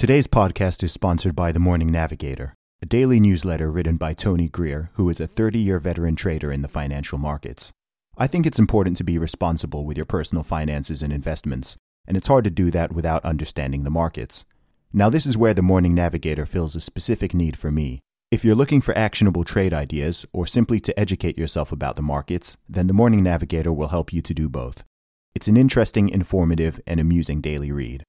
Today's podcast is sponsored by The Morning Navigator, a daily newsletter written by Tony Greer, who is a 30 year veteran trader in the financial markets. I think it's important to be responsible with your personal finances and investments, and it's hard to do that without understanding the markets. Now, this is where The Morning Navigator fills a specific need for me. If you're looking for actionable trade ideas or simply to educate yourself about the markets, then The Morning Navigator will help you to do both. It's an interesting, informative, and amusing daily read.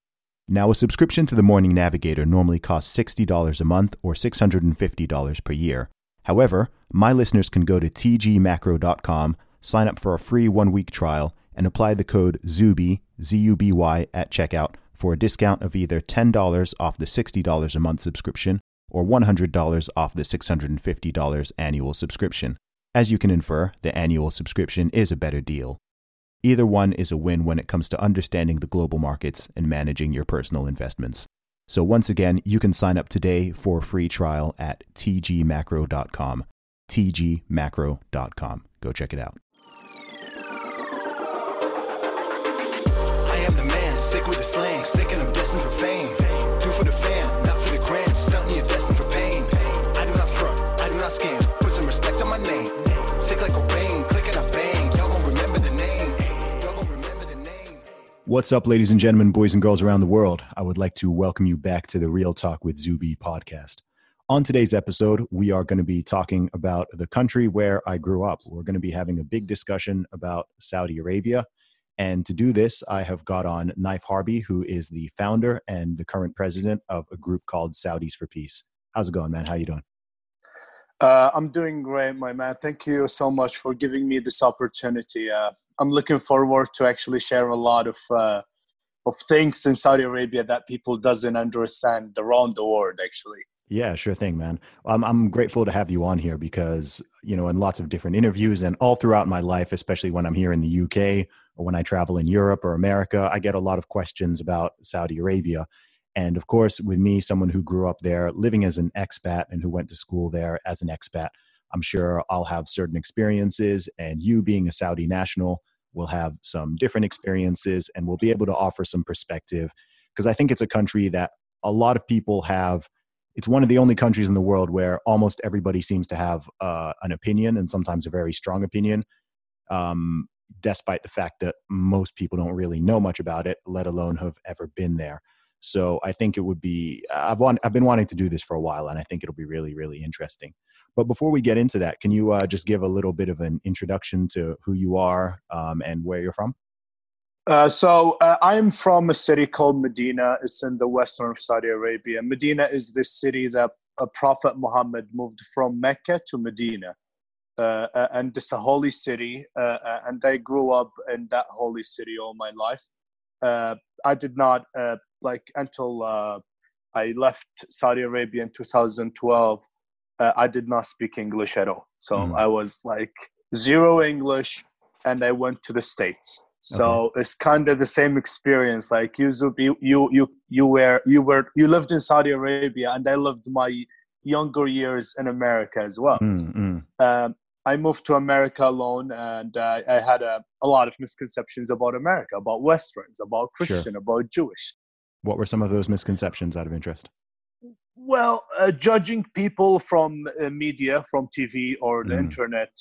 Now, a subscription to the Morning Navigator normally costs $60 a month or $650 per year. However, my listeners can go to tgmacro.com, sign up for a free one week trial, and apply the code ZUBY, Z U B Y, at checkout for a discount of either $10 off the $60 a month subscription or $100 off the $650 annual subscription. As you can infer, the annual subscription is a better deal. Either one is a win when it comes to understanding the global markets and managing your personal investments. So, once again, you can sign up today for a free trial at tgmacro.com. tgmacro.com. Go check it out. I am the man, sick with the slang, sick and I'm destined for fame. For the What's up, ladies and gentlemen, boys and girls around the world? I would like to welcome you back to the Real Talk with Zuby podcast. On today's episode, we are going to be talking about the country where I grew up. We're going to be having a big discussion about Saudi Arabia. And to do this, I have got on Naif Harbi, who is the founder and the current president of a group called Saudis for Peace. How's it going, man? How you doing? Uh, I'm doing great, my man. Thank you so much for giving me this opportunity. Uh, I'm looking forward to actually share a lot of uh, of things in Saudi Arabia that people doesn't understand around the world. Actually, Yeah, sure thing, man. I'm I'm grateful to have you on here because you know, in lots of different interviews and all throughout my life, especially when I'm here in the UK or when I travel in Europe or America, I get a lot of questions about Saudi Arabia. And of course, with me, someone who grew up there, living as an expat and who went to school there as an expat, I'm sure I'll have certain experiences. And you, being a Saudi national, will have some different experiences and we'll be able to offer some perspective. Because I think it's a country that a lot of people have it's one of the only countries in the world where almost everybody seems to have uh, an opinion and sometimes a very strong opinion, um, despite the fact that most people don't really know much about it, let alone have ever been there. So I think it would be I've want, I've been wanting to do this for a while, and I think it'll be really really interesting. But before we get into that, can you uh, just give a little bit of an introduction to who you are um, and where you're from? uh, so uh, I am from a city called Medina. It's in the western of Saudi Arabia. Medina is the city that uh, Prophet Muhammad moved from Mecca to Medina. Uh, uh, and it's a holy city, uh, and I grew up in that holy city all my life. I did not like until I left Saudi Arabia in 2012. Uh, I did not speak English at all, so Mhm. I was like zero English, and I went to the states. So it's kind of the same experience. Like you, you, you, you, were, you were, you lived in Saudi Arabia, and I lived my younger years in America as well Mm, mm. um, I moved to America alone, and uh, I had a, a lot of misconceptions about America, about Westerns, about Sure. Christian, about Jewish. What were some of those misconceptions out of interest? Well, uh, judging people from uh, media, from TV or the Mm. internet,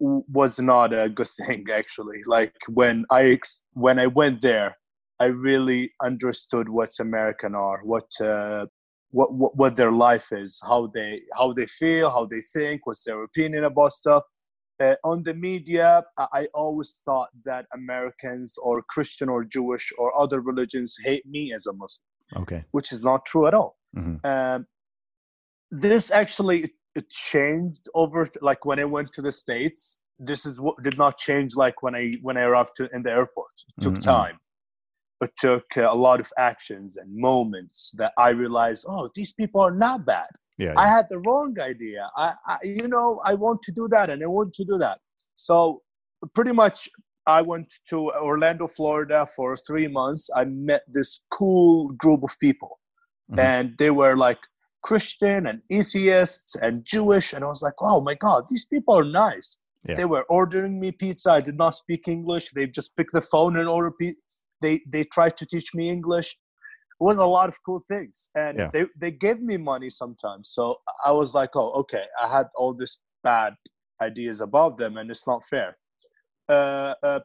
w- was not a good thing. Actually, like when I ex- when I went there, I really understood what's American are, what uh, what, what what their life is, how they how they feel, how they think, what's their opinion about stuff. Uh, on the media, I, I always thought that Americans or Christian or Jewish or other religions hate me as a Muslim. Okay. Which is not true at all. Mhm. Um, this actually it, it changed over like when I went to the states. This is what did not change like when I when I arrived to, in the airport. It took Mhm. time. It took uh, a lot of actions and moments that I realized, oh, these people are not bad. Yeah. I had the wrong idea. I, I, you know, I want to do that and I want to do that. So pretty much, I went to Orlando, Florida for three months. I met this cool group of people, Mhm. and they were like Christian and atheists and Jewish, and I was like, oh my god, these people are nice. Yeah. They were ordering me pizza. I did not speak English. They just picked the phone and order pizza. They they tried to teach me English it was a lot of cool things and Yeah. they, they gave me money sometimes so i was like oh okay i had all this bad ideas about them and it's not fair uh, uh,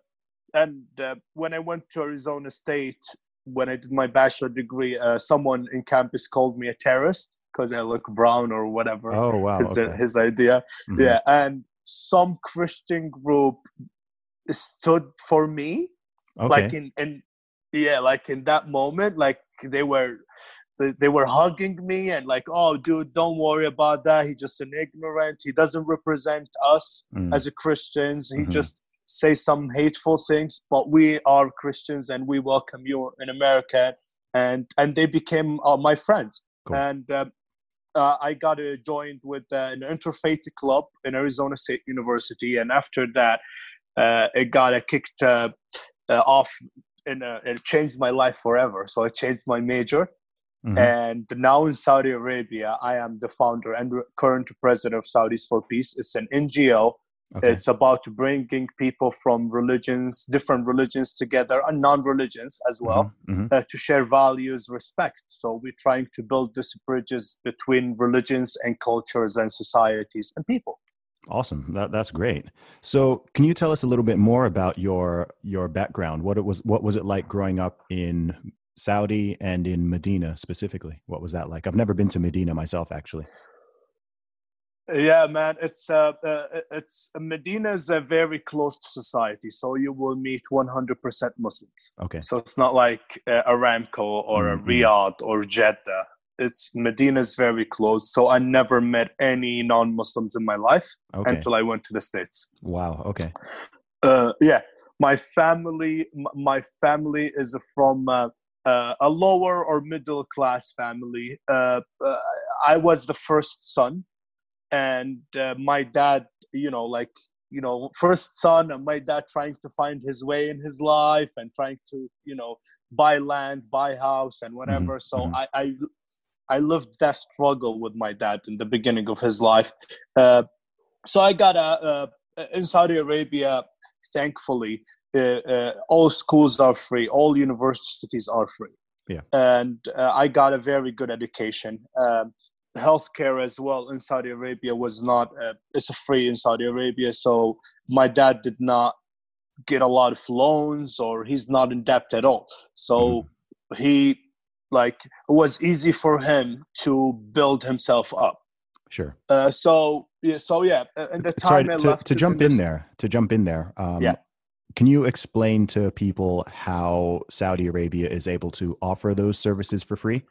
and uh, when i went to arizona state when i did my bachelor degree uh, someone in campus called me a terrorist because i look brown or whatever oh wow. his, okay. his idea Mhm. yeah and some christian group stood for me Okay. like in in yeah like in that moment like they were they, were hugging me and like oh dude don't worry about that he's just an ignorant he doesn't represent us Mm. as a christians he Mhm. just say some hateful things but we are christians and we welcome you in america and and they became uh, my friends Cool. and um, uh, I got uh, joined with uh, an interfaith club in Arizona State University, and after that, uh, it got uh, kicked uh, uh, off and uh, it changed my life forever. So I changed my major, Mhm. and now in Saudi Arabia, I am the founder and re- current president of Saudis for Peace. It's an NGO. Okay. It's about bringing people from religions, different religions together, and non-religions as well, Mhm. Mhm. uh, to share values, respect. So we're trying to build these bridges between religions and cultures and societies and people. Awesome. That, that's great. So, can you tell us a little bit more about your your background? What it was what was it like growing up in Saudi and in Medina specifically? What was that like? I've never been to Medina myself actually. Yeah, man, it's uh, uh it's Medina is a very closed society, so you will meet 100% Muslims. Okay. So it's not like uh, Aramco or Mhm. Riyadh or Jeddah. It's Medina is very close, so I never met any non-Muslims in my life Okay. until I went to the states. Wow. Okay. Uh, yeah, my family, m- my family is from uh, uh, a lower or middle class family. Uh, uh, I was the first son, and uh, my dad, you know, like you know, first son, and my dad trying to find his way in his life and trying to, you know, buy land, buy house, and whatever. So mhm. I, I, I lived that struggle with my dad in the beginning of his life. Uh, so I got a, uh in Saudi Arabia, thankfully, uh, uh, all schools are free, all universities are free. Yeah. And uh, I got a very good education. Um, healthcare as well in Saudi Arabia was not, uh, it's free in Saudi Arabia. So my dad did not get a lot of loans or he's not in debt at all. So he, like, it was easy for him to build himself up. Sure. Uh, so yeah, so yeah, in the Sorry time I to, to jump in this- there. To jump in there. Um, Yeah. Can you explain to people how Saudi Arabia is able to offer those services for free?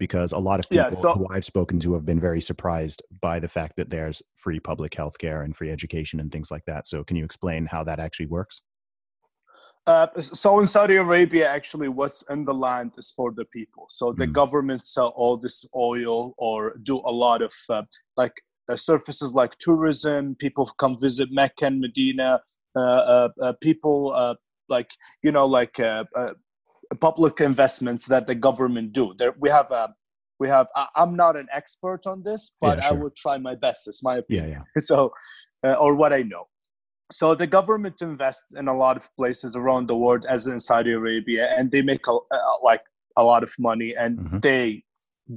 Because a lot of people Yeah, so- who I've spoken to have been very surprised by the fact that there's free public health care and free education and things like that. So, can you explain how that actually works? Uh, so in Saudi Arabia, actually, what's in the land is for the people. So the Mm. government sell all this oil or do a lot of uh, like uh, services like tourism. People come visit Mecca and Medina. Uh, uh, uh, people uh, like you know like uh, uh, public investments that the government do. There we have a we have. I, I'm not an expert on this, but Yeah, I sure. will try my best. It's my opinion. Yeah, yeah. so uh, or what I know. So the government invests in a lot of places around the world, as in Saudi Arabia, and they make a, uh, like a lot of money, and Mhm. they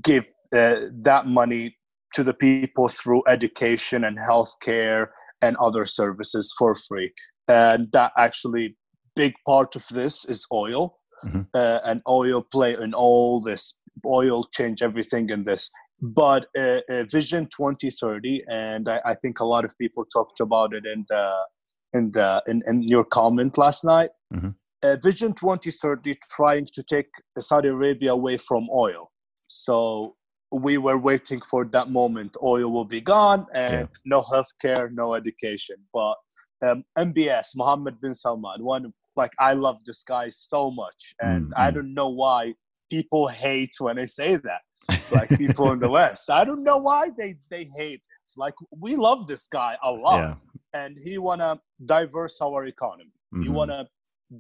give uh, that money to the people through education and healthcare and other services for free. And that actually big part of this is oil, Mhm. uh, and oil play and all this oil change everything in this. But uh, uh, Vision 2030, and I, I, think a lot of people talked about it in the in the in, in your comment last night. Mm-hmm. Uh, Vision 2030 trying to take Saudi Arabia away from oil. So we were waiting for that moment. Oil will be gone, and yeah. no healthcare, no education. But um, MBS, Mohammed bin Salman, one like I love this guy so much, and mm-hmm. I don't know why people hate when I say that. Like people in the West, I don't know why they they hate it. Like we love this guy a lot, yeah. and he wanna diverse our economy. Mm-hmm. He wanna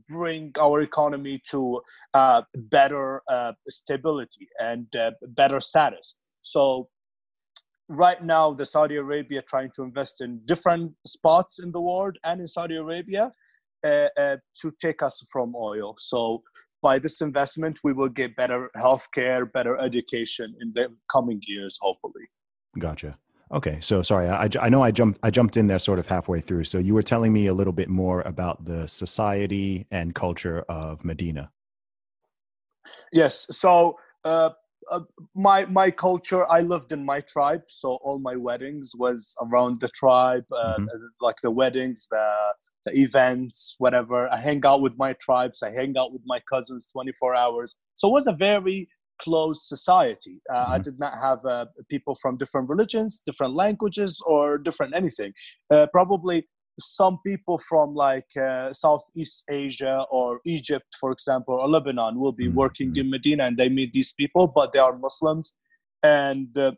bring our economy to uh, better uh, stability and uh, better status. So right now, the Saudi Arabia trying to invest in different spots in the world and in Saudi Arabia to take us from oil. So by this investment, we will get better healthcare, better education in the coming years, hopefully. Gotcha. Okay, so sorry, I, I know I jumped I jumped in there sort of halfway through. So you were telling me a little bit more about the society and culture of Medina. Yes. So uh, uh, my my culture, I lived in my tribe, so all my weddings was around the tribe, uh, mm-hmm. like the weddings, the the events, whatever. I hang out with my tribes. I hang out with my cousins twenty four hours. So it was a very closed society. Uh, mm-hmm. I did not have uh, people from different religions, different languages, or different anything. Uh, probably some people from like uh, Southeast Asia or Egypt, for example, or Lebanon will be mm-hmm. working in Medina and they meet these people, but they are Muslims. And uh,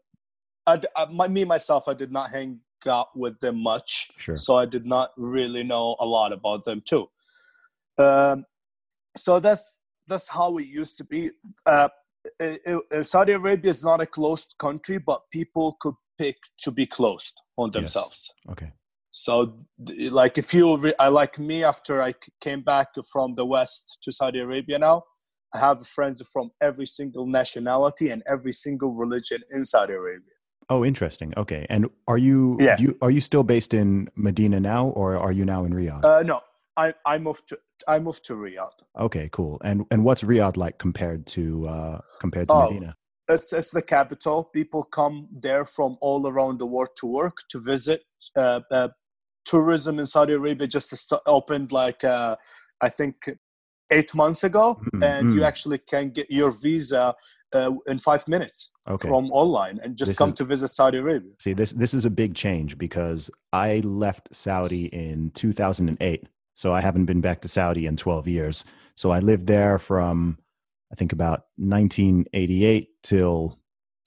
I, I, my, me myself, I did not hang out with them much, sure. so I did not really know a lot about them too. Um, so that's that's how it used to be. Uh, it, it, Saudi Arabia is not a closed country, but people could pick to be closed on themselves. Yes. Okay. So, like, if you, re- I like me after I came back from the West to Saudi Arabia now, I have friends from every single nationality and every single religion in Saudi Arabia. Oh, interesting. Okay, and are you, yeah. You, are you still based in Medina now, or are you now in Riyadh? Uh, no, I I moved to I moved to Riyadh. Okay, cool. And and what's Riyadh like compared to uh, compared to oh, Medina? It's it's the capital. People come there from all around the world to work to visit. Uh, uh, tourism in Saudi Arabia just opened like uh, I think eight months ago, mm-hmm. and you mm. actually can get your visa uh, in five minutes okay. from online and just this come is, to visit Saudi Arabia. See, this this is a big change because I left Saudi in 2008 so I haven't been back to Saudi in 12 years. So I lived there from, I think, about 1988 till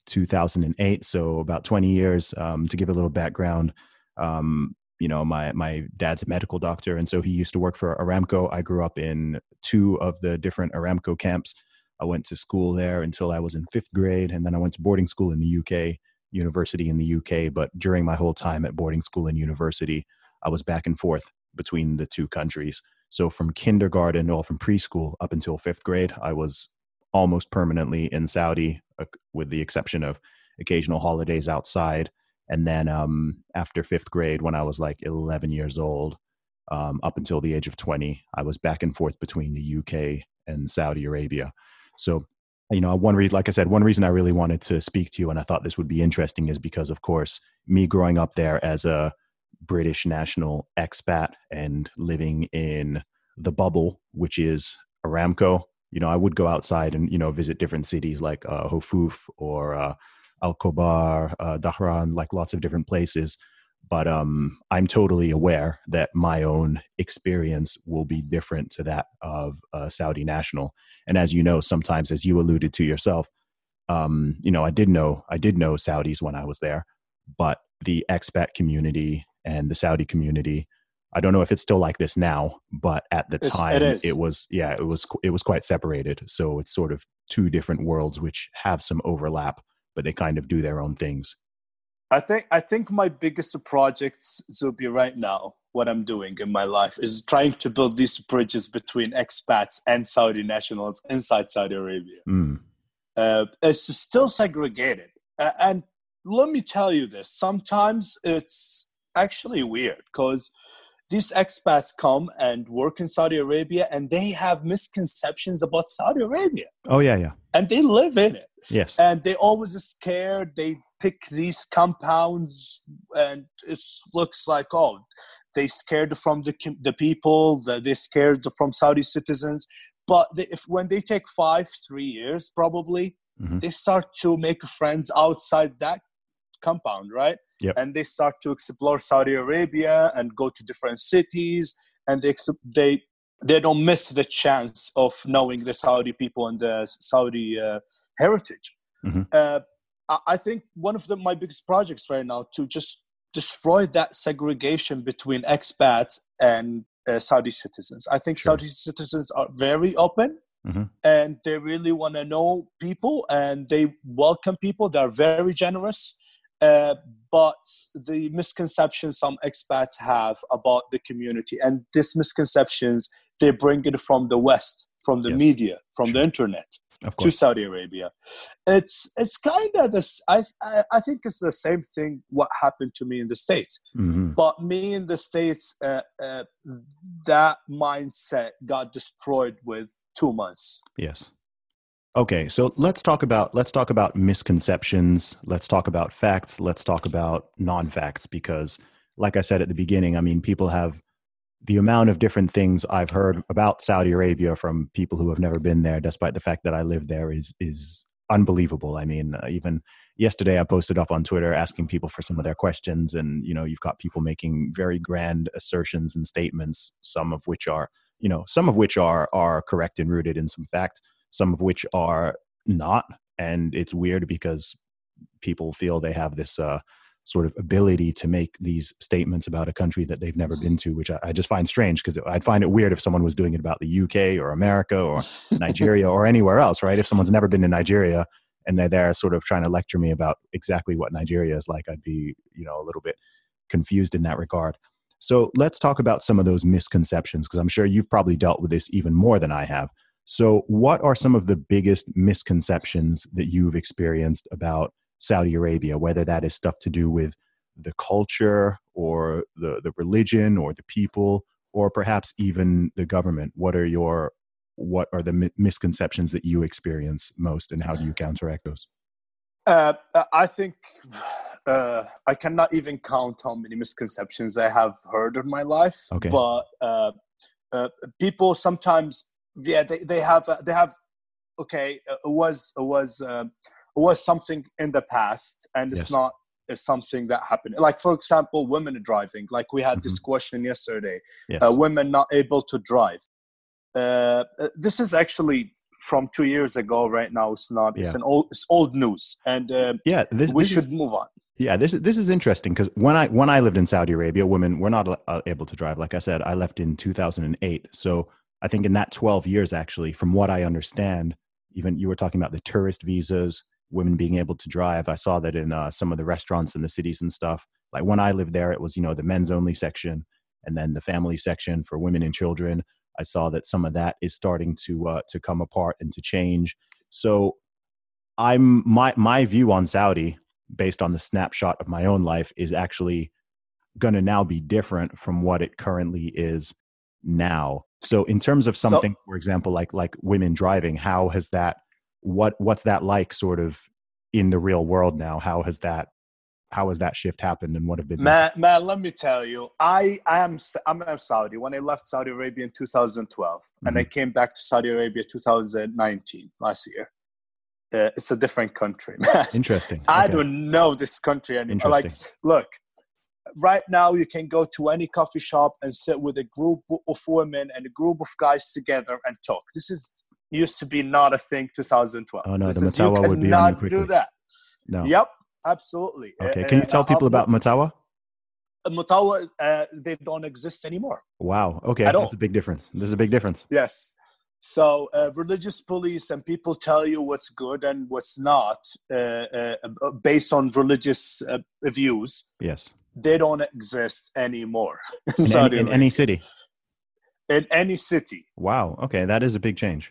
2008. So about 20 years. Um, to give a little background, um, you know, my my dad's a medical doctor, and so he used to work for Aramco. I grew up in two of the different Aramco camps. I went to school there until I was in fifth grade, and then I went to boarding school in the UK, university in the UK. But during my whole time at boarding school and university, I was back and forth between the two countries. So from kindergarten or from preschool up until fifth grade, I was almost permanently in Saudi, uh, with the exception of occasional holidays outside. And then um, after fifth grade, when I was like 11 years old, um, up until the age of 20, I was back and forth between the UK and Saudi Arabia. So, you know, one reason, like I said, one reason I really wanted to speak to you and I thought this would be interesting is because, of course, me growing up there as a British national expat and living in the bubble, which is Aramco. You know, I would go outside and you know visit different cities like uh, Hofuf or uh, Al Khobar, uh, Dhahran, like lots of different places. But um, I'm totally aware that my own experience will be different to that of a Saudi national. And as you know, sometimes, as you alluded to yourself, um, you know, I did know I did know Saudis when I was there, but the expat community and the Saudi community. I don't know if it's still like this now, but at the it's, time it, it, was yeah, it was it was quite separated. So it's sort of two different worlds which have some overlap, but they kind of do their own things. I think I think my biggest projects Zuby right now, what I'm doing in my life is trying to build these bridges between expats and Saudi nationals inside Saudi Arabia. Mm. Uh, it's still segregated, uh, and let me tell you this: sometimes it's actually weird because these expats come and work in Saudi Arabia and they have misconceptions about Saudi Arabia. Oh yeah, yeah. And they live in it. Yes. and they always are scared they pick these compounds and it looks like oh they scared from the the people the, they scared from saudi citizens but they, if when they take five three years probably Mhm. they start to make friends outside that compound right Yep. and they start to explore saudi arabia and go to different cities and they they they don't miss the chance of knowing the saudi people and the saudi uh, heritage Mhm. uh, I- think one of the, my biggest projects right now to just destroy that segregation between expats and uh, Saudi citizens. I think Sure. Saudi citizens are very open Mhm. and they really want to know people and they welcome people. They're very generous. Uh, but the misconceptions some expats have about the community and these misconceptions they bring it from the west from the Yes. media from the internet to. Saudi Arabia. It's it's kind of this. I, I I think it's the same thing. What happened to me in the states, Mhm. but me in the states, uh, uh, that mindset got destroyed with two months. Yes. Okay, so let's talk about let's talk about misconceptions. Let's talk about facts. Let's talk about non-facts because like I said at the beginning, I mean people have the amount of different things I've heard about Saudi Arabia from people who have never been there despite the fact that I live there is is unbelievable. I mean, uh, even yesterday I posted up on Twitter asking people for some of their questions and you know, you've got people making very grand assertions and statements some of which are, you know, some of which are are correct and rooted in some fact some of which are not and it's weird because people feel they have this uh, sort of ability to make these statements about a country that they've never been mm. to which i, I just find strange because i'd find it weird if someone was doing it about the uk or america or nigeria or anywhere else right? If someone's never been to nigeria and they're there sort of trying to lecture me about exactly what nigeria is like i'd be you know a little bit confused in that regard. So let's talk about some of those misconceptions because i'm sure you've probably dealt with this even more than i have. So, what are some of the biggest misconceptions that you've experienced about Saudi Arabia, whether that is stuff to do with the culture or the, the religion or the people or perhaps even the government? What are your what are the mi- misconceptions that you experience most and how do you counteract those? Uh, I think uh, I cannot even count how many misconceptions I have heard in my life. Okay. But uh, uh, people sometimes, yeah, they, they have uh, they have. Okay, uh, it was it was uh, was something in the past, and it's Yes. not it's something that happened. Like for example, women driving. Like we had this question yesterday. Yes. Uh, women not able to drive. Uh, uh, this is actually from two years ago. Right now, it's not. It's an old. It's old news, and uh, yeah, this, we this is- should move on. Yeah, this is this is interesting because when I when I lived in Saudi Arabia, women were not uh, able to drive. Like I said, I left in 2008. So I think in that 12 years, actually, from what I understand, even you were talking about the tourist visas, women being able to drive. I saw that in uh, some of the restaurants in the cities and stuff. Like when I lived there, it was you know the men's only section, and then the family section for women and children. I saw that some of that is starting to uh, to come apart and to change. So I'm my my view on Saudi based on the snapshot of my own life is actually going to now be different from what it currently is now. So in terms of So- something for example like like women driving how has that what what's that like sort of in the real world now how has that how has that shift happened and what have been Man, man, let me tell you, I, I am I'm a Saudi. When I left Saudi Arabia in 2012, and I came back to Saudi Arabia 2019 last year, uh, it's a different country, man. interesting I Okay. don't know this country anymore. Like, look, right now you can go to any coffee shop and sit with a group of women and a group of guys together and talk. This is used to be not a thing 2012. Oh, no, This the is- Mutawa would be on you quickly. do that. no Yep, absolutely. okay Uh, can you uh, tell people uh, about Matawa Mutawa, uh, they don't exist anymore. wow okay At that's all. a big difference this is a big difference Yes. So uh, religious police and people tell you what's good and what's not uh, uh, uh, based on religious uh, views. yes They don't exist anymore in any, in any city in any city. wow okay that is a big change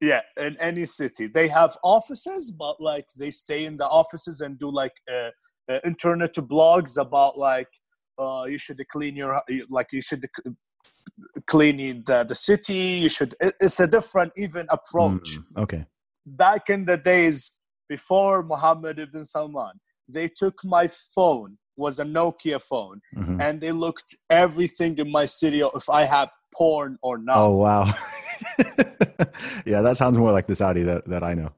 Yeah, in any city. They have offices, but like they stay in the offices and do like uh, uh, internet blogs about like uh, you should clean your like you should clean the the city. You should. It's a different even approach. Mm, okay back in the days before Mohammed ibn Salman, they took my phone was a Nokia phone, Mhm. and they looked everything in my studio if I had porn or not. Oh wow. yeah, that sounds more like the Saudi that, that I know.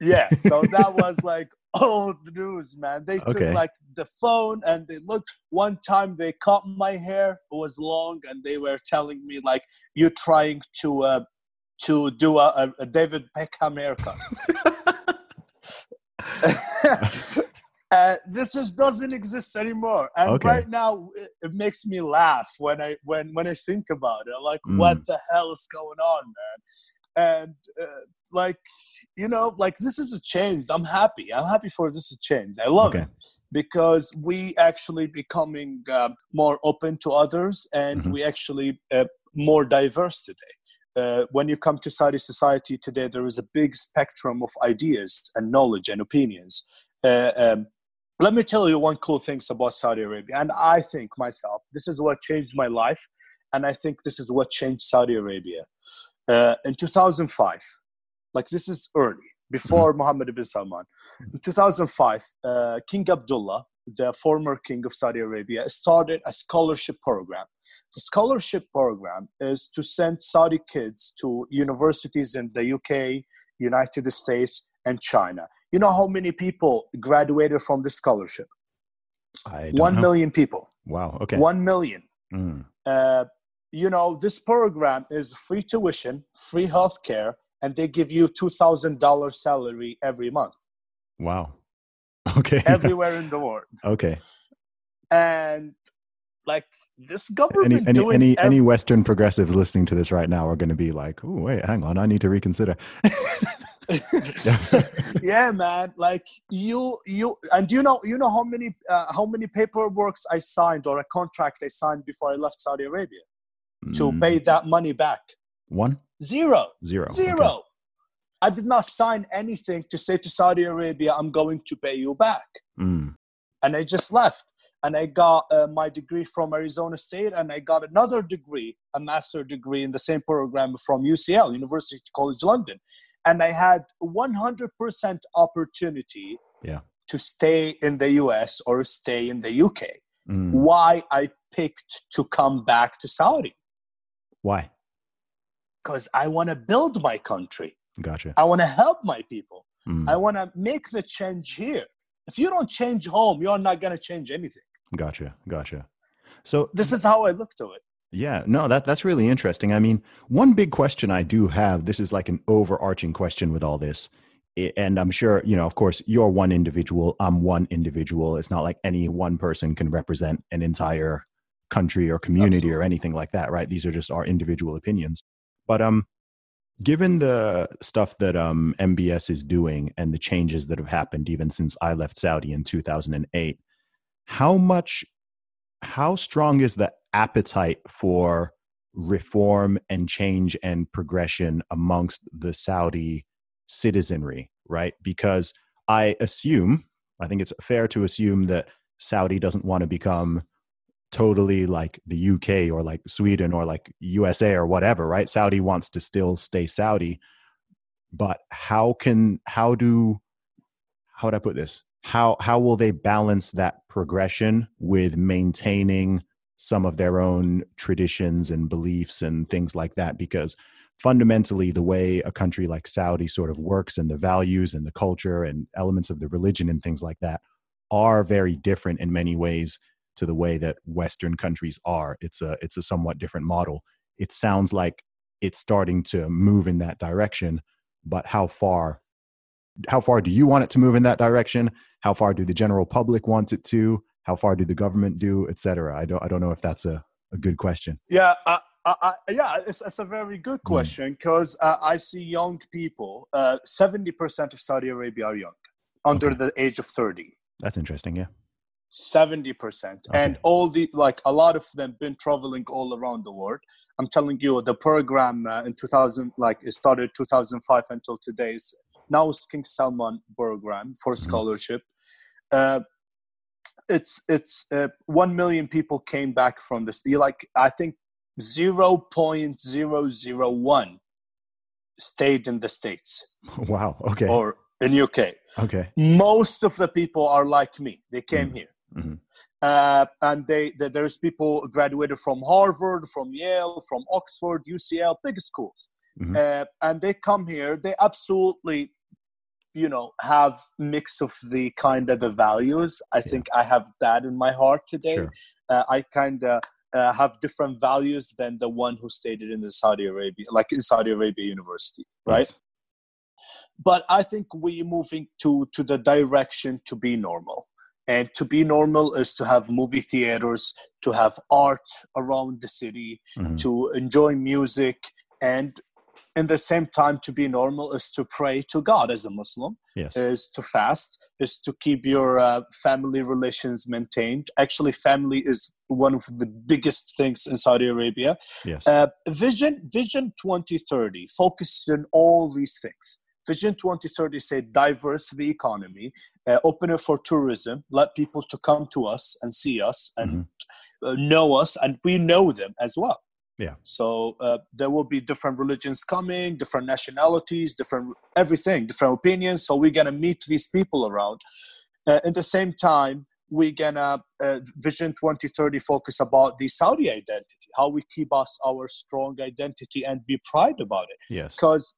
Yeah, so that was like old news, man. They took Okay. like the phone and they look. One time they cut my hair; it was long, and they were telling me like, "You're trying to uh, to do a, a, a David Beckham haircut." uh, this just doesn't exist anymore, and Okay. right now it, it makes me laugh when I when when I think about it. Like, Mm. what the hell is going on, man? And uh, like you know, like this is a change. I'm happy. I'm happy for this change. I love Okay. it because we actually becoming um, more open to others, and Mhm. we actually uh, more diverse today. Uh, when you come to Saudi society today, there is a big spectrum of ideas and knowledge and opinions. Uh, um, let me tell you one cool thing about Saudi Arabia, and I think myself, this is what changed my life, and I think this is what changed Saudi Arabia. Uh, in 2005, like this is early, before Mohammed ibn Salman. In 2005, uh, King Abdullah, the former king of Saudi Arabia, started a scholarship program. The scholarship program is to send Saudi kids to universities in the UK, United States, and China. You know how many people graduated from this scholarship? I don't One know. million people. Wow. Okay. One million. Mm. Uh, you know, this program is free tuition, free healthcare, and they give you $2,000 salary every month, Wow. Okay. everywhere in the world. okay. And like this Any government any doing any, ev- any Western progressives listening to this right now are going to be like, "Oh, wait, hang on, I need to reconsider." yeah. man like you you and you know you know how many uh, how many paperworks i signed or a contract i signed before i left saudi arabia to Mm, pay that money back. One? Zero. Zero zero. Okay. i did not sign anything to say to saudi arabia i'm going to pay you back. Mm, and i just left. And i got uh, my degree from arizona state and i got another degree a master degree in the same program from ucl university college london and i had 100% opportunity Yeah. to stay in the us or stay in the uk mm. why i picked to come back to saudi Why? because i want to build my country Gotcha. i want to help my people Mm, i want to make the change here if you don't change home you're not going to change anything Gotcha. Gotcha. So this is how i look to it Yeah, no, that that's really interesting. I mean, one big question I do have, this is like an overarching question with all this. And I'm sure, you know, of course, you're one individual, I'm one individual. It's not like any one person can represent an entire country or community or anything like that, right? These are just our individual opinions. But um given the stuff that um MBS is doing and the changes that have happened even since I left Saudi in 2008, how much how strong is the appetite for reform and change and progression amongst the Saudi citizenry, right? Because I assume, I think it's fair to assume that Saudi doesn't want to become totally like the UK or like Sweden or like USA or whatever, right? Saudi wants to still stay Saudi. But how can, how do, how would I put this? How, how will they balance that progression with maintaining some of their own traditions and beliefs and things like that because fundamentally the way a country like Saudi sort of works and the values and the culture and elements of the religion and things like that are very different in many ways to the way that western countries are. It's a it's a somewhat different model. It sounds like it's starting to move in that direction but how far how far do you want it to move in that direction? How far do the general public want it to how far do the government do et cetera i don't i don't know if that's a, a good question Yeah, I, I, yeah, it's, it's a very good Mm. question because uh, I see young people. uh, Seventy percent of Saudi Arabia are young, under Okay. the age of thirty. that's interesting yeah Seventy percent, Okay. and all the like a lot of them been traveling all around the world. I'm telling you, the program uh, in 2000, like it started 2005 until today's now it's King Salman program for Mhm. scholarship. Uh, it's it's uh, one million people came back from this. You like I think zero point zero zero one stayed in the states Wow. Okay. or in UK. okay. Most of the people are like me. They came Mm. here. Mhm. Uh, and they, they there's people graduated from Harvard, from Yale, from Oxford, UCL, big schools, Mhm. uh, and they come here. They absolutely, you know, have mix of the kind of the values. I Yeah. think I have that in my heart today. Sure. Uh, I kind of uh, have different values than the one who stated in the Saudi Arabia, like in Saudi Arabia University, right? Yes. but I think we're moving to to the direction to be normal. And to be normal is to have movie theaters, to have art around the city, Mhm. to enjoy music, and in the same time, to be normal is to pray to God as a Muslim, Yes. is to fast, is to keep your uh, family relations maintained. Actually, family is one of the biggest things in Saudi Arabia. yes. Uh, Vision Vision 2030 focused on all these things. Vision 2030 said diverse the economy, uh, open it for tourism, let people to come to us and see us and uh, know us, and we know them as well. Yeah. So uh, there will be different religions coming, different nationalities, different everything, different opinions. So we're gonna meet these people around. Uh, at the same time, we're gonna uh, Vision 2030 focus about the Saudi identity, how we keep us our strong identity and be proud about it. yes. Because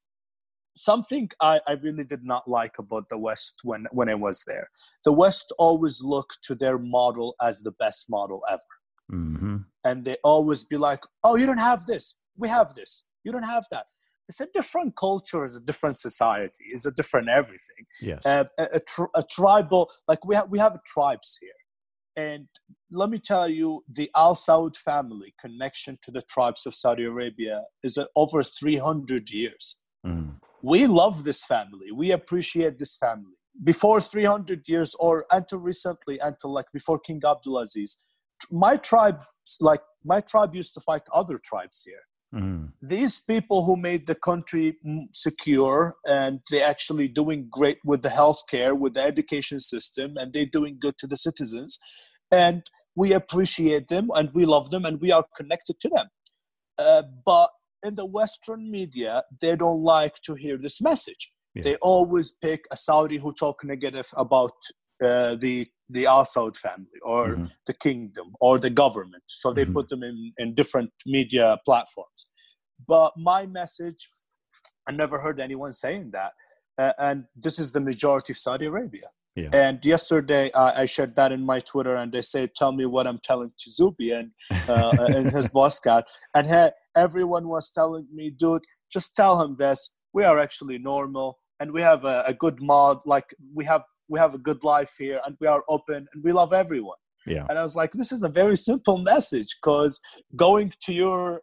something I, I really did not like about the West when when I was there, the West always looked to their model as the best model ever hmm and they always be like, "Oh, you don't have this. We have this. You don't have that." It's a different culture. It's a different society. It's a different everything. Yes. Uh, a, a, a tribal, like we have, we have tribes here, and let me tell you, the Al Saud family connection to the tribes of Saudi Arabia is uh, over three hundred years. Mhm. We love this family. We appreciate this family. Before 300 years, or until recently, until like before King Abdulaziz, my tribe, like my tribe, used to fight other tribes here. Mhm. These people who made the country mm, secure and they're actually doing great with the healthcare, with the education system, and they're doing good to the citizens. And we appreciate them and we love them and we are connected to them. Uh, but in the Western media, they don't like to hear this message. Yeah. They always pick a Saudi who talk negative about uh, the the Al Saud family or Mhm. the kingdom or the government. So they Mhm. put them in, in different media platforms. But my message, I never heard anyone saying that. Uh, and this is the majority of Saudi Arabia. Yeah. And yesterday I, I shared that in my Twitter, and they say, "Tell me what I'm telling to Zuby and uh, and his boss cat." And he, everyone was telling me, "Dude, just tell him this. We are actually normal, and we have a, a good mod. Like we have we have a good life here, and we are open, and we love everyone." Yeah. And I was like, "This is a very simple message, because going to your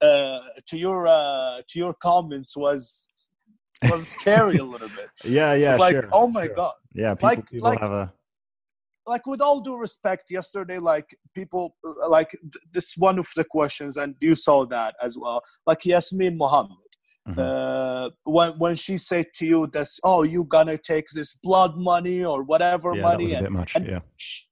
uh, to your uh, to your comments was was scary a little bit. Yeah. Yeah. it's like, sure, oh my sure. god." Yeah. People, like- people like- have a. like with all due respect yesterday like people like th- this one of the questions and you saw that as well like yasmine mohammed Mhm. uh, when when she said to you this oh you gonna take this blood money or whatever yeah, that money was a and, bit much. yeah. sh-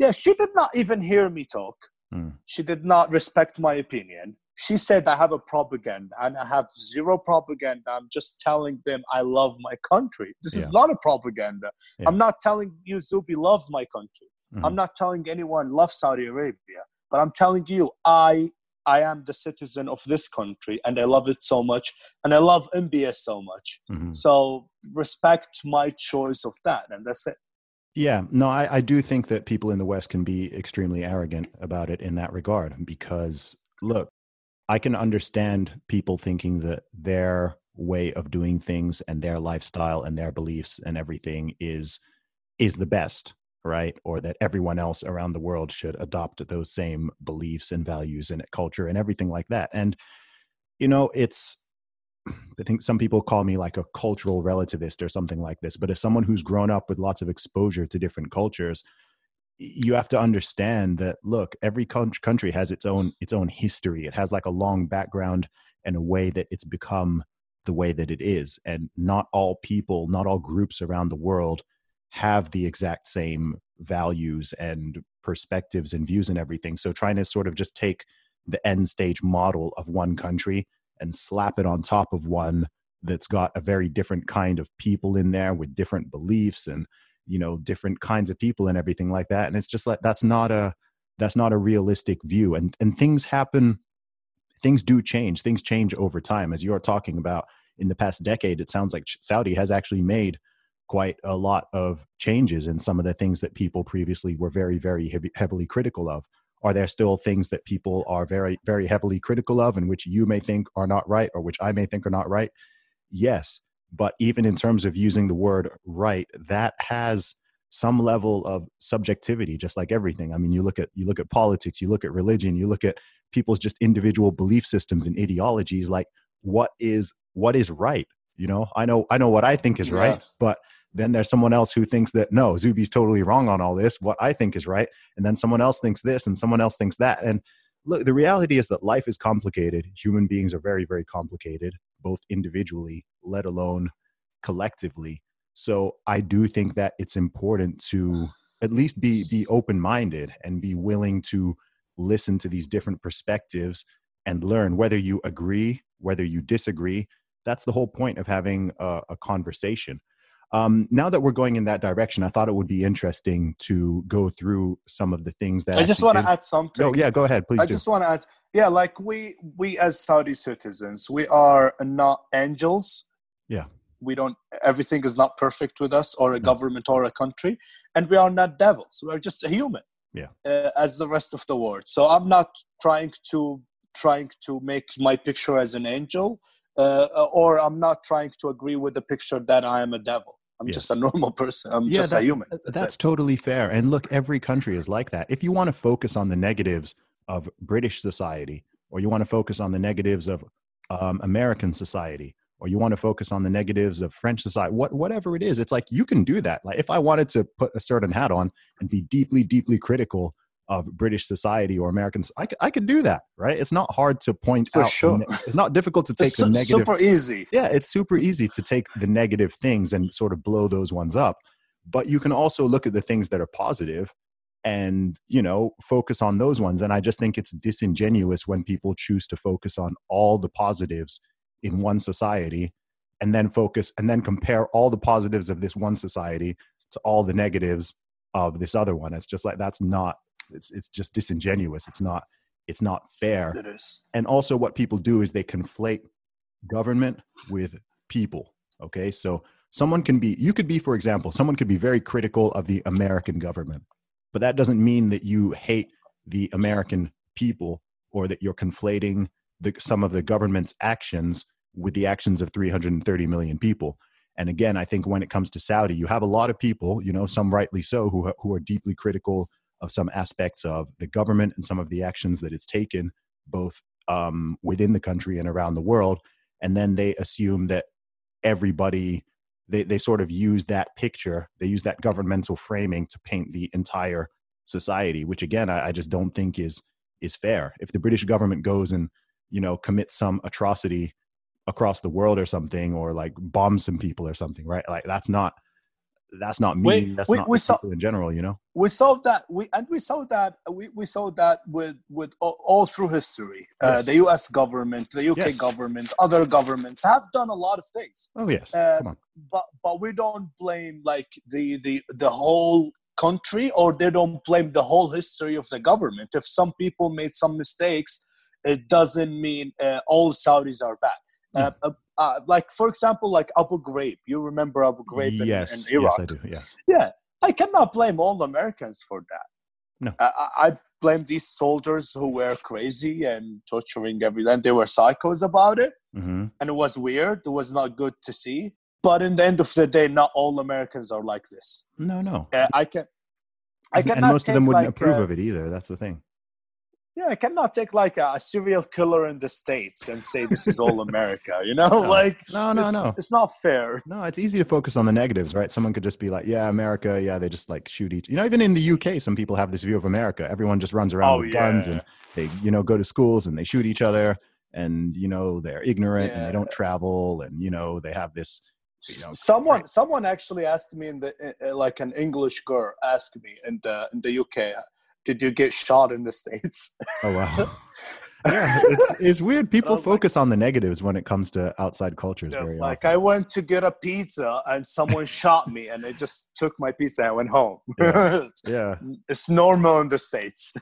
yeah she did not even hear me talk Mm. she did not respect my opinion she said i have a propaganda and i have zero propaganda i'm just telling them i love my country this Yeah. is not a propaganda Yeah. i'm not telling you Zuby love my country Mhm. i'm not telling anyone love saudi arabia but i'm telling you i i am the citizen of this country and i love it so much and i love mbs so much. Mhm. so respect my choice of that and that's it. Yeah, no, I, I do think that people in the West can be extremely arrogant about it in that regard because, look, I can understand people thinking that their way of doing things and their lifestyle and their beliefs and everything is is the best, right? Or that everyone else around the world should adopt those same beliefs and values and culture and everything like that. And you know, it's I think some people call me like a cultural relativist or something like this, but as someone who's grown up with lots of exposure to different cultures, you have to understand that look, every country has its own its own history. It has like a long background and a way that it's become the way that it is, and not all people, not all groups around the world have the exact same values and perspectives and views and everything. So trying to sort of just take the end stage model of one country and slap it on top of one that's got a very different kind of people in there with different beliefs and you know different kinds of people and everything like that. And it's just like that's not a that's not a realistic view. And and things happen things do change. Things change over time. As you're talking about in the past decade it sounds like saudi has actually made quite a lot of changes in some of the things that people previously were very very heavy, heavily critical of. Are there still things that people are very very heavily critical of and which you may think are not right or which i may think are not right? Yes but even in terms of using the word right that has some level of subjectivity just like everything. I mean you look at you look at politics you look at religion you look at people's just individual belief systems and ideologies like what is what is right? You know i know i know what i think is right but then there's someone else who thinks that no zuby's totally wrong on all this what i think is right and then someone else thinks this and someone else thinks that and look the reality is that life is complicated human beings are very very complicated both individually let alone collectively so I do think that it's important to at least be be open minded and be willing to listen to these different perspectives and learn whether you agree, whether you disagree. That's the whole point of having a, a conversation. Um, now that we're going in that direction, I thought it would be interesting to go through some of the things that I just want to add something. Oh yeah, go ahead, please. I do. just want to add, yeah, like we we as Saudi citizens, we are not angels. Yeah we don't everything is not perfect with us or a government or a country and we are not devils we're just a human yeah uh, as the rest of the world so i'm not trying to trying to make my picture as an angel uh, or i'm not trying to agree with the picture that i am a devil i'm yes. just a normal person. I'm yeah, just that, a human that's, that's totally fair. And look every country is like that. If you want to focus on the negatives of british society or you want to focus on the negatives of um, american society or you want to focus on the negatives of French society, what, whatever it is, it's like you can do that. Like if I wanted to put a certain hat on and be deeply, deeply critical of British society or Americans, I, I could do that, right? It's not hard to point For out. Sure. It's not difficult to take it's the negative. It's super easy. Yeah, it's super easy to take the negative things and sort of blow those ones up. But you can also look at the things that are positive and you know focus on those ones and i just think it's disingenuous when people choose to focus on all the positives in one society and then focus and then compare all the positives of this one society to all the negatives of this other one. It's just like that's not it's it's just disingenuous. It's not it's not fair. It is. And also what people do is they conflate government with people okay? So someone can be you could be for example someone could be very critical of the american government but that doesn't mean that you hate the american people or that you're conflating the, some of the government's actions with the actions of 330 million people. And again, I think when it comes to Saudi, you have a lot of people, you know, some rightly so, who, who are deeply critical of some aspects of the government and some of the actions that it's taken, both um, within the country and around the world. And then they assume that everybody, they, they sort of use that picture, they use that governmental framing to paint the entire society, which again, I, I just don't think is is fair. If the British government goes and you know commits some atrocity across the world or something or like bomb some people or something right? Like that's not that's not me we, that's we, not we saw, in general you know? We saw that we and we saw that we, we saw that with with all, all through history. Uh, yes. the us government the uk yes. government other governments have done a lot of things. Oh yes. Uh, but but we don't blame like the the the whole country or they don't blame the whole history of the government. If some people made some mistakes it doesn't mean uh, all Saudis are bad. Uh, uh, uh, like for example, like Abu Ghraib. You remember Abu Ghraib yes, in, in Iraq? Yes, I do. Yeah. Yeah, I cannot blame all Americans for that. No, I, I blame these soldiers who were crazy and torturing everyone. They were psychos about it, mm-hmm. and it was weird. It was not good to see. But in the end of the day, not all Americans are like this. No, no. Uh, I can. I and most of them wouldn't like, approve uh, of it either. That's the thing yeah, I cannot take like a, a, serial killer in the states and say this is all America. You know, no. like no, no, it's, no, it's not fair. No, it's easy to focus on the negatives, right? Someone could just be like, "Yeah, America, yeah, they just like shoot each." You know, even in the UK, some people have this view of America. Everyone just runs around oh, with yeah. guns and they, you know, go to schools and they shoot each other, and you know, they're ignorant yeah. and they don't travel, and you know, they have this. You know, someone right. someone actually asked me in the uh, like an English girl asked me in the in the UK did you get shot in the states? Oh wow. yeah, it's it's weird. People was like- focus on the negatives when it comes to outside cultures. Like often. I went to get a pizza and someone shot me and they just took my pizza and I went home. Yeah. yeah. it's normal in the States.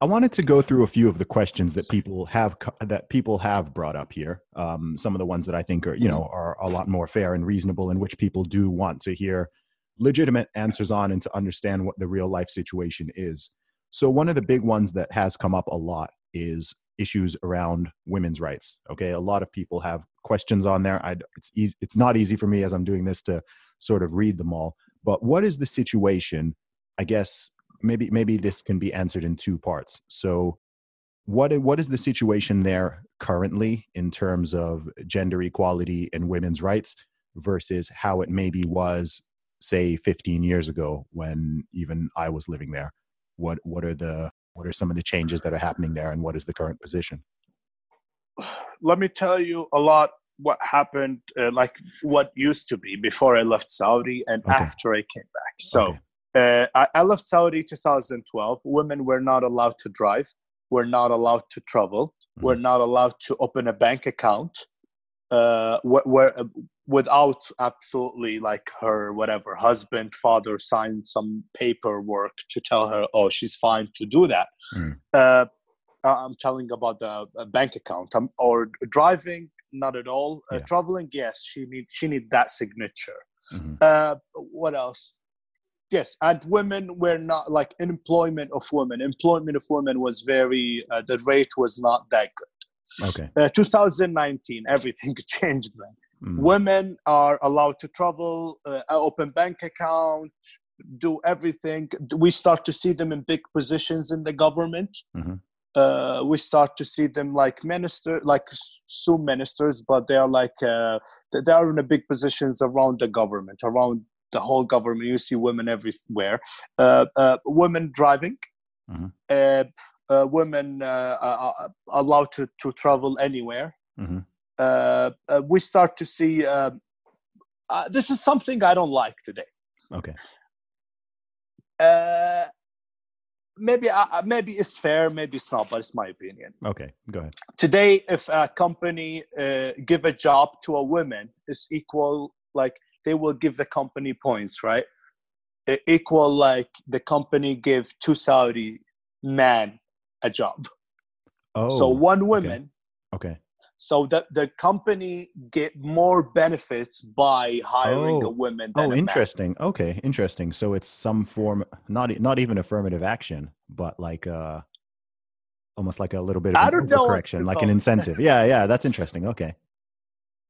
I wanted to go through a few of the questions that people have that people have brought up here. Um, some of the ones that I think are you know are a lot more fair and reasonable, in which people do want to hear legitimate answers on and to understand what the real life situation is. So one of the big ones that has come up a lot is issues around women's rights. Okay, a lot of people have questions on there. I it's easy. It's not easy for me as I'm doing this to sort of read them all. But what is the situation? I guess maybe maybe this can be answered in two parts. So what what is the situation there currently in terms of gender equality and women's rights versus how it maybe was say 15 years ago when even I was living there? What what are the what are some of the changes that are happening there and what is the current position? Let me tell you a lot what happened, uh, like what used to be before I left Saudi and Okay. after I came back. So Okay. uh, I, I left Saudi 2012. Women were not allowed to drive. Were not allowed to travel. Were Mhm. not allowed to open a bank account. Uh, where, where uh, without absolutely like her whatever husband father signed some paperwork to tell her oh she's fine to do that. Mm. uh, i'm telling about the uh, bank account. Um, or driving not at all. Uh, traveling yes she need she need that signature. Mhm. uh, what else? Yes and women were not like employment of women. Employment of women was very uh, the rate was not that good. Okay. uh, 2019 everything changed man Mm. women are allowed to travel uh, open bank account do everything we start to see them in big positions in the government Mhm. uh, we start to see them like minister like some ministers but they are like uh, they are in the big positions around the government around the whole government you see women everywhere uh, uh, women driving Mhm. uh, uh, women uh, allowed to, to travel anywhere Mhm. Uh, uh, we start to see um, uh, this is something I don't like today. Okay. Uh, maybe uh, maybe it's fair, maybe it's not, but it's my opinion. Okay. Go ahead. Today, if a company uh, give a job to a woman, it's equal. Like they will give the company points, right? E- equal like the company give two Saudi men a job. Oh. so one woman. Okay. So that the company get more benefits by hiring Oh. a woman. Than Oh, a man. interesting. Okay, interesting. So it's some form, not not even affirmative action, but like uh, almost like a little bit of I an don't know what's overcorrection, to like an incentive. Yeah, yeah, that's interesting. Okay,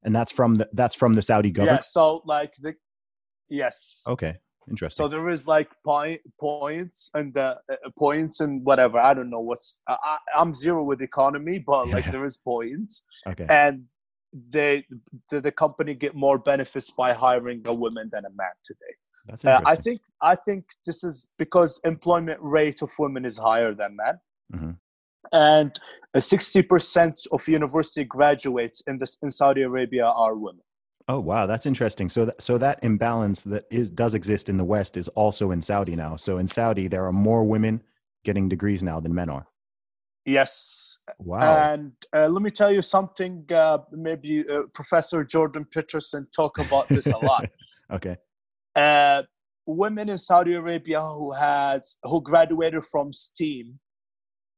and that's from the that's from the Saudi Yeah. government. So like the yes. Okay, interesting. So there is like point points and uh, points and whatever. I don't know what's. I, I'm zero with economy, but like there is points, okay, and they the, the company get more benefits by hiring a woman than a man today. that's Uh, interesting. I think I think this is because employment rate of women is higher than men, Mhm. and sixty percent of university graduates in this in Saudi Arabia are women. Oh wow, that's interesting. So that so that imbalance that is does exist in the West is also in Saudi now. So in Saudi, there are more women getting degrees now than men are. Yes, Wow. and uh, let me tell you something. Uh, maybe uh, Professor Jordan Peterson talk about this a lot. okay. uh, women in Saudi Arabia who has who graduated from STEAM,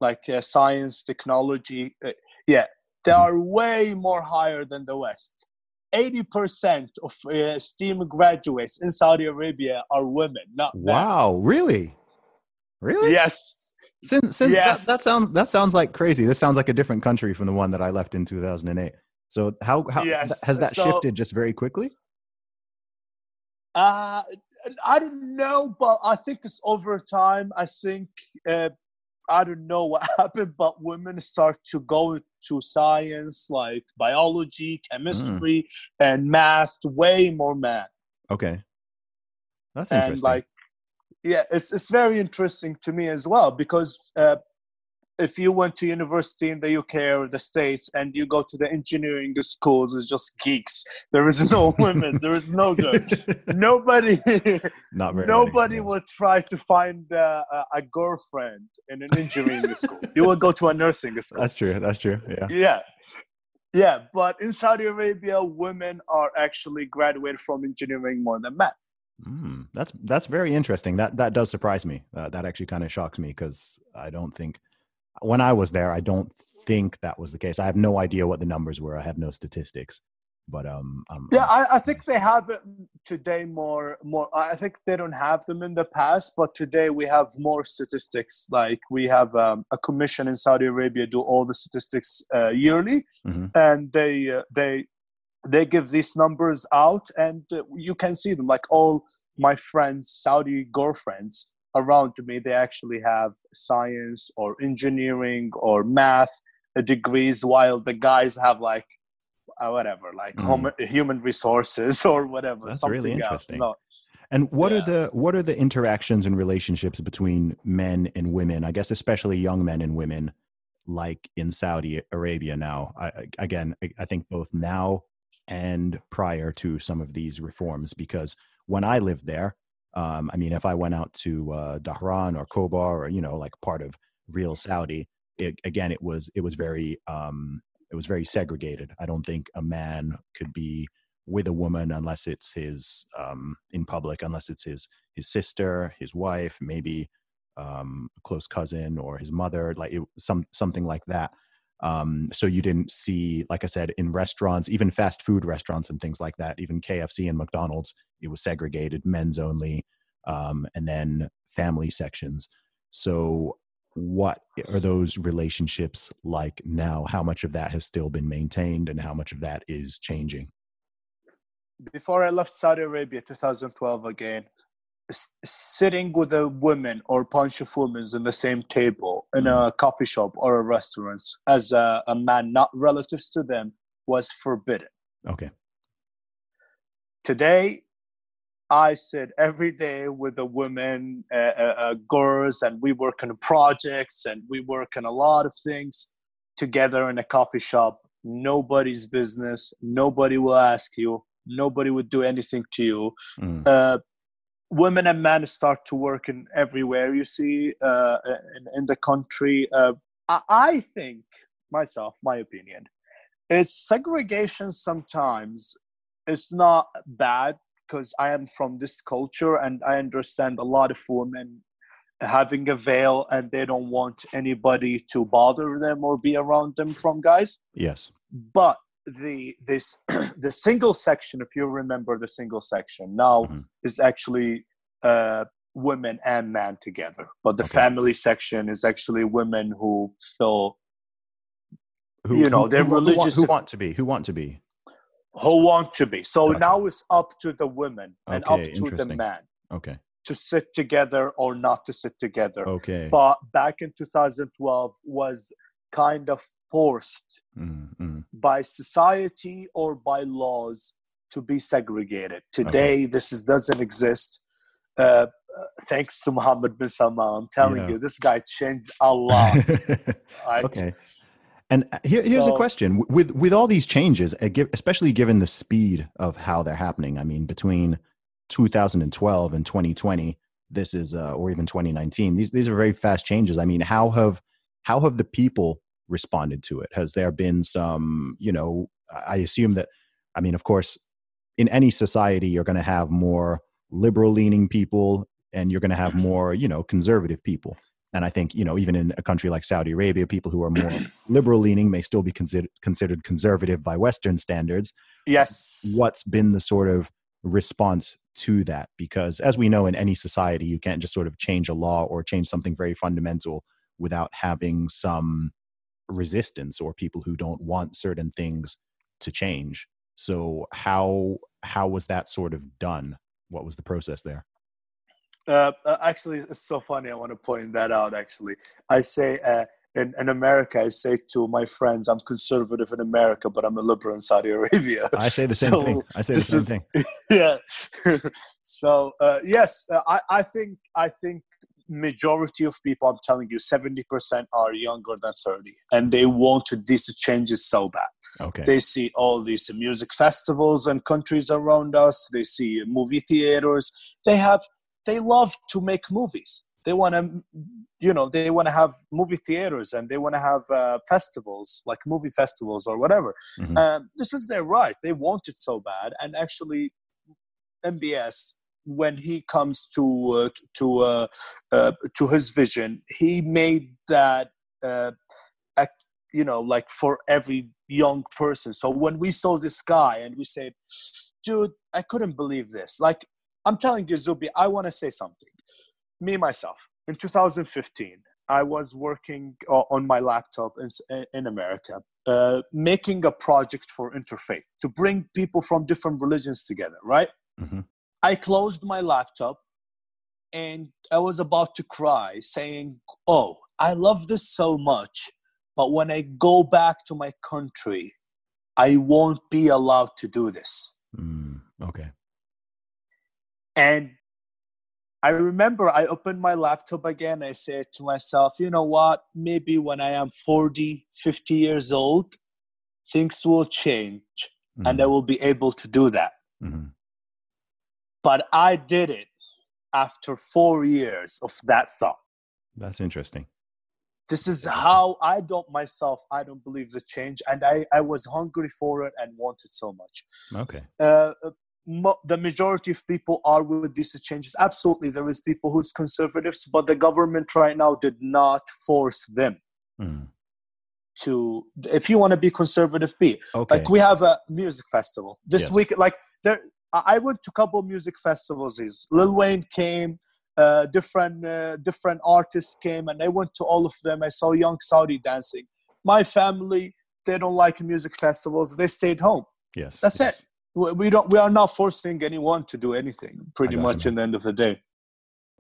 like uh, science, technology, uh, yeah, they Mhm. are way more higher than the West. Eighty percent of uh, STEAM graduates in Saudi Arabia are women, not men. Wow. Really? Really? Yes, Since, since Yes. that, that sounds that sounds like crazy. This sounds like a different country from the one that I left in 2008. So how how Yes, has that so- shifted just very quickly? uh, I don't know, but I think it's over time. I think uh, I don't know what happened, but women start to go to science like biology, chemistry, and math way more man. Okay. That's And interesting. like, yeah, it's it's very interesting to me as well because uh, if you went to university in the UK or the States and you go to the engineering schools, it's just geeks. There is no women. there is no girl. nobody. Not very. nobody many, will try to find uh, a, a girlfriend in an engineering school. You will go to a nursing school. That's true. That's true. Yeah. Yeah. Yeah, but in Saudi Arabia, women are actually graduated from engineering more than men. Mm, that's that's very interesting. That that does surprise me. Uh, that actually kind of shocks me because I don't think when I was there, I don't think that was the case. I have no idea what the numbers were. I have no statistics, but um, um yeah, I, I think they have it today more more. I think they don't have them in the past, but today we have more statistics. Like we have um, a commission in Saudi Arabia do all the statistics uh, yearly, mm-hmm. and they uh, they they give these numbers out, and uh, you can see them. Like all my friends, Saudi girlfriends, around to me they actually have science or engineering or math degrees while the guys have like uh, whatever like Mm. hum- human resources or whatever That's something really else interesting. no And what Yeah. are the what are the interactions and relationships between men and women? I guess especially young men and women, like in Saudi Arabia now. I, again, I think both now and prior to some of these reforms, because when I lived there, um, I mean, if I went out to uh, Dhahran or Khobar or you know, like part of real Saudi, it, again, it was it was very um, it was very segregated. I don't think a man could be with a woman unless it's his um, in public, unless it's his his sister, his wife, maybe um, a close cousin or his mother, like it, some something like that. Um, so you didn't see, like I said, in restaurants, even fast food restaurants and things like that, even KFC and McDonald's, it was segregated, men's only, um, and then family sections. So what are those relationships like now? How much of that has still been maintained, and how much of that is changing? before i left saudi arabia 2012 again sitting with a woman or bunch of women in the same table in a coffee shop or a restaurant as a, a man not relatives to them was forbidden. Okay. today i sit every day with the women uh, uh, uh, girls and we work on projects and we work on a lot of things together in a coffee shop. Nobody's business. Nobody will ask you. Nobody would do anything to you. Mm. uh, women and men start to work in everywhere you see uh, in, in the country uh, I, I think myself my opinion it's segregation sometimes it's not bad because i am from this culture and i understand a lot of women having a veil and they don't want anybody to bother them or be around them from guys Yes. but the this the single section if you remember the single section now Mhm. is actually uh women and men together but the Okay. family section is actually women who feel Who, You know, who- they're who, who want- religious- Who want to be? Who want to be? who want to be so Okay. now it's up to the women and Okay, up to the man Okay. to sit together or not to sit together Okay. but back in 2012 was kind of forced Mm, mm. by society or by laws to be segregated. Today, this is, doesn't exist. Uh, uh, thanks to Mohammed bin Salman, I'm telling Yeah. you, this guy changed a lot. Okay. And here, here's a question: with with all these changes, uh, especially given the speed of how they're happening. I mean, between 2012 and 2020, this is, uh, or even 2019. These these are very fast changes. I mean, how have how have the people responded to it? Has there been some? You know, I assume that. I mean, of course, in any society, you're going to have more liberal leaning people, and you're going to have mm-hmm. more, you know, conservative people. And I think, you know, even in a country like Saudi Arabia, people who are more liberal leaning may still be considered considered conservative by Western standards. Uh, yes. What's been the sort of response to that? Because as we know, in any society, you can't just sort of change a law or change something very fundamental without having some resistance or people who don't want certain things to change. So how how was that sort of done? What was the process there? Uh, uh, actually, it's so funny. I want to point that out. Actually, I say uh, in, in America, I say to my friends, I'm conservative in America, but I'm a liberal in Saudi Arabia. I say the same So, thing. I say the same is- thing. yeah. so uh, yes, uh, I, I think I think majority of people, I'm telling you, 70% are younger than 30, and they want these changes so bad. Okay. They see all these music festivals and countries around us. They see movie theaters. They have, they love to make movies. They want to, you know, they want to have movie theaters and they want to have uh, festivals like movie festivals or whatever. Mhm. Um, this is their right. They want it so bad, and actually, MBS when he comes to uh, to uh, uh, to his vision, he made that you know like for every young person. So when we saw this guy and we said, "Dude, I couldn't believe this." Like I'm telling you, Zuby, I want to say something. Me myself in 2015. I was working on my laptop in, in America, uh, making a project for interfaith to bring people from different religions together, right? Mhm. I closed my laptop and I was about to cry, saying, Oh, I love this so much, but when I go back to my country, I won't be allowed to do this. Mm, okay. And I remember I opened my laptop again. I said to myself, you know what? Maybe when I am 40, 50 years old, things will change and I will be able to do that. Mhm. But I did it after four years of that thought. That's interesting. This is how I don't myself, I don't believe the change. And I, I was hungry for it and wanted so much. Okay. uh, mo- the majority of people are with these changes. Absolutely, there is people who's conservatives, but the government right now did not force them Mm, to. If you want to be conservative, be okay. like we have a music festival this Yes. week. Like there, I went to a couple music festivals. Is Lil Wayne came. Uh, different uh, different artists came and I went to all of them. I saw Young Saudi dancing. My family they don't like music festivals. They stayed home. yes. That's yes. it. We don't. We are not forcing anyone to do anything. Pretty much, in the end of the day.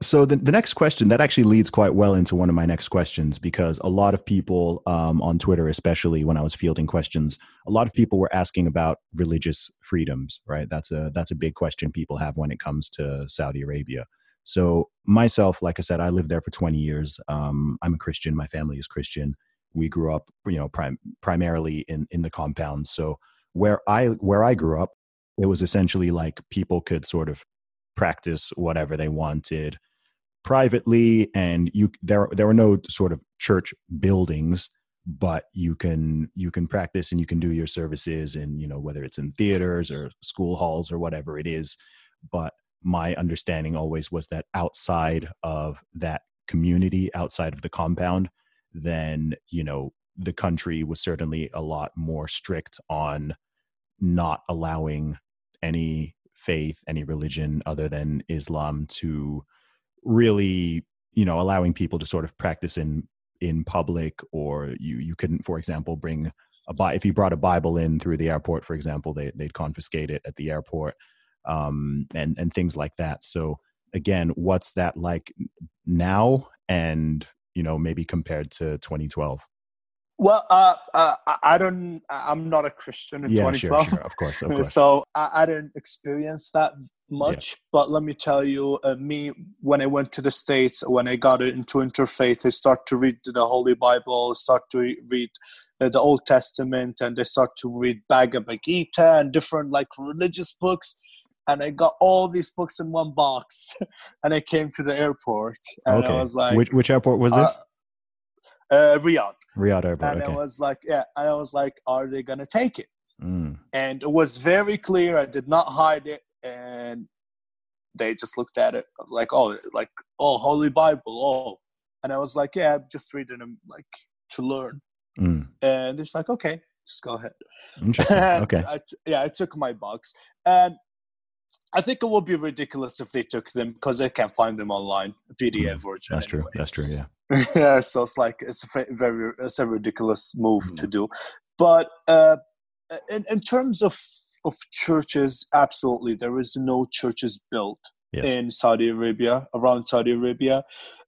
So the, the next question that actually leads quite well into one of my next questions because a lot of people um, on Twitter, especially when I was fielding questions, a lot of people were asking about religious freedoms. Right, that's a that's a big question people have when it comes to Saudi Arabia. So myself, like I said, I lived there for 20 years. Um, I'm a Christian. My family is Christian. We grew up, you know, prim- primarily in in the compound. So where I where I grew up, it was essentially like people could sort of practice whatever they wanted privately and you there there were no sort of church buildings but you can you can practice and you can do your services and you know whether it's in theaters or school halls or whatever it is. But my understanding always was that outside of that community outside of the compound then you know the country was certainly a lot more strict on not allowing any faith any religion other than islam to really you know allowing people to sort of practice in in public or you you couldn't for example bring a bi- if you brought a bible in through the airport for example they they'd confiscate it at the airport um and and things like that. So again what's that like now and you know maybe compared to 2012 Well, uh, uh, I- don't. I'm not a Christian in yeah sure 2012, sure. Of course of course. So I, I didn't experience that much. But let me tell you, uh, me when I went to the states, when I got into interfaith, I start to read the Holy Bible, start to read uh, the Old Testament, and I start to read Bhagavad Gita and different like religious books. And I got all these books in one box, and I came to the airport, and okay I was like, which which airport was this uh, uh, Riyadh. riyadh airport and okay I was like, yeah, and I was like, are they gonna take it? mm. And it was very clear. I did not hide it, and they just looked at it like, oh, like oh, Holy Bible, oh, and I was like, yeah, I'm just reading them like to learn. Mm. And it's like, okay, just go ahead. interesting okay I t- yeah, I took my box, and I think it would be ridiculous if they took them because they can't find them online, PDF version. that's true that's true yeah yeah, so it's like it's a very it's a ridiculous move Mm. to do, but uh, in in terms of of churches, absolutely, there is no churches built yes in Saudi Arabia around Saudi Arabia.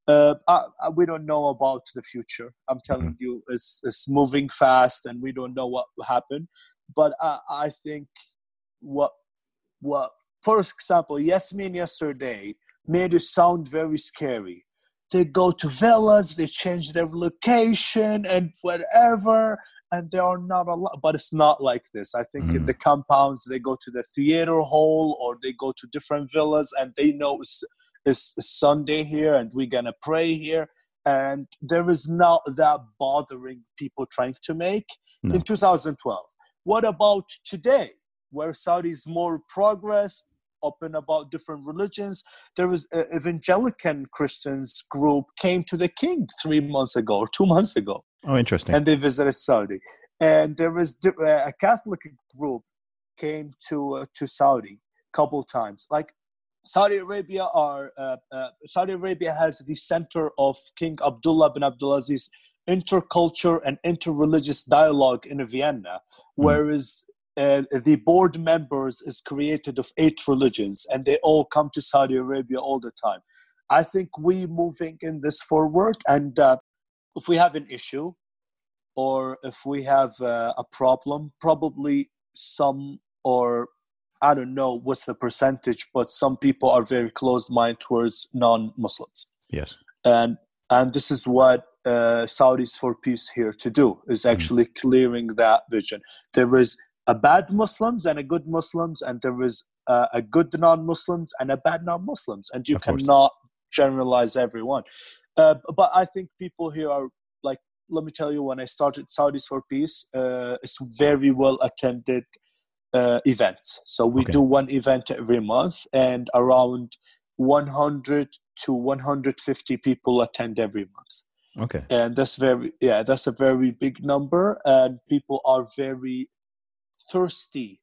Uh, I, I, we don't know about the future. I'm telling Mm-hmm. you, it's it's moving fast, and we don't know what will happen. But I, I think what what for example, Yasmine yesterday made it sound very scary they go to villas, they change their location and whatever, and there are not a lot But it's not like this. I think in Mhm. the compounds, they go to the theater hall or they go to different villas, and they know it's, it's Sunday here, and we're gonna pray here. And there is not that bothering people trying to make No. in 2012. What about today, where Saudi's more progress, open about different religions? There was an evangelical Christians group came to the king three months ago or two months ago, Oh, interesting. and they visited Saudi. And there was uh, a Catholic group came to uh, to Saudi a couple times. Like Saudi Arabia are uh, uh, Saudi Arabia has the center of King Abdullah bin Abdulaziz interculture and interreligious dialogue in Vienna, whereas uh, the board members is created of eight religions, and they all come to Saudi Arabia all the time. I think we moving in this forward, and uh, if we have an issue or if we have uh, a problem, probably some or I don't know what's the percentage, but some people are very closed mind towards non-Muslims, yes. and and this is what uh, Saudis for Peace here to do is actually clearing that vision. There is a bad Muslims and a good Muslims, and there is uh, a good non-Muslims and a bad non-Muslims, and you cannot generalize everyone. Uh, but I think people here are like, let me tell you, when I started Saudis for Peace, uh, it's very well attended uh, events. So we Okay. do one event every month, and around 100 to 150 people attend every month Okay. and that's very yeah that's a very big number and people are very thirsty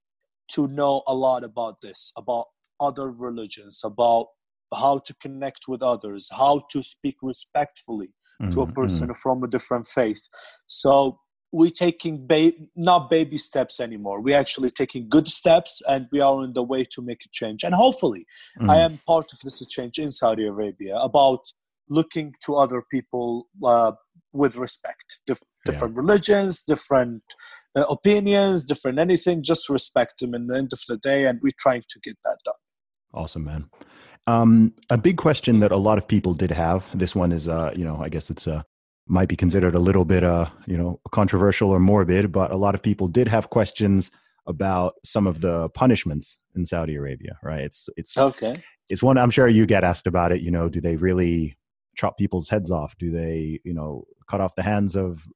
to know a lot about this about other religions about how to connect with others how to speak respectfully to a Mhm, person from a different faith. So we're taking ba- not baby steps anymore. We're actually taking good steps and we are on the way to make a change. And hopefully mhm, I mhm. am part of this change in Saudi Arabia about looking to other people uh, with respect, Dif- Yeah. different religions, different uh, opinions, different anything. Just respect them. In the end of the day, and we're trying to get that done. Awesome, man. Um, a big question that a lot of people did have. This one is, uh, you know, I guess it's uh, might be considered a little bit, uh, you know, controversial or morbid, but a lot of people did have questions about some of the punishments in Saudi Arabia. Right? It's it's Okay. it's one I'm sure you get asked about it. You know, do they really chop people's heads off? Do they, you know, cut off the hands of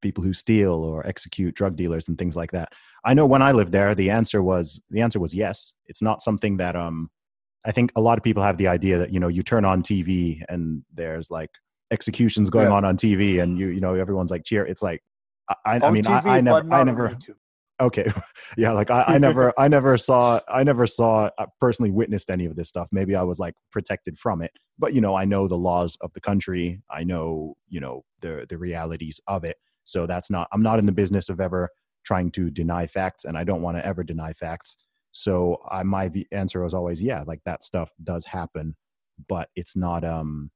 people who steal or execute drug dealers and things like that? I know when I lived there, the answer was the answer was yes. It's not something that um I think a lot of people have the idea that you know you turn on TV and there's like executions going Yeah. on on TV and you you know everyone's like cheer. It's like I, I, mean TV, I, I never I never YouTube. Okay. Yeah like I, I never i never saw i never saw uh, personally witnessed any of this stuff. Maybe i was like protected from it. But you know i know the laws of the country. I know you know the the realities of it. So that's not i'm not in the business of ever trying to deny facts and i don't want to ever deny facts. So I, my answer was always yeah like that stuff does happen but it's not um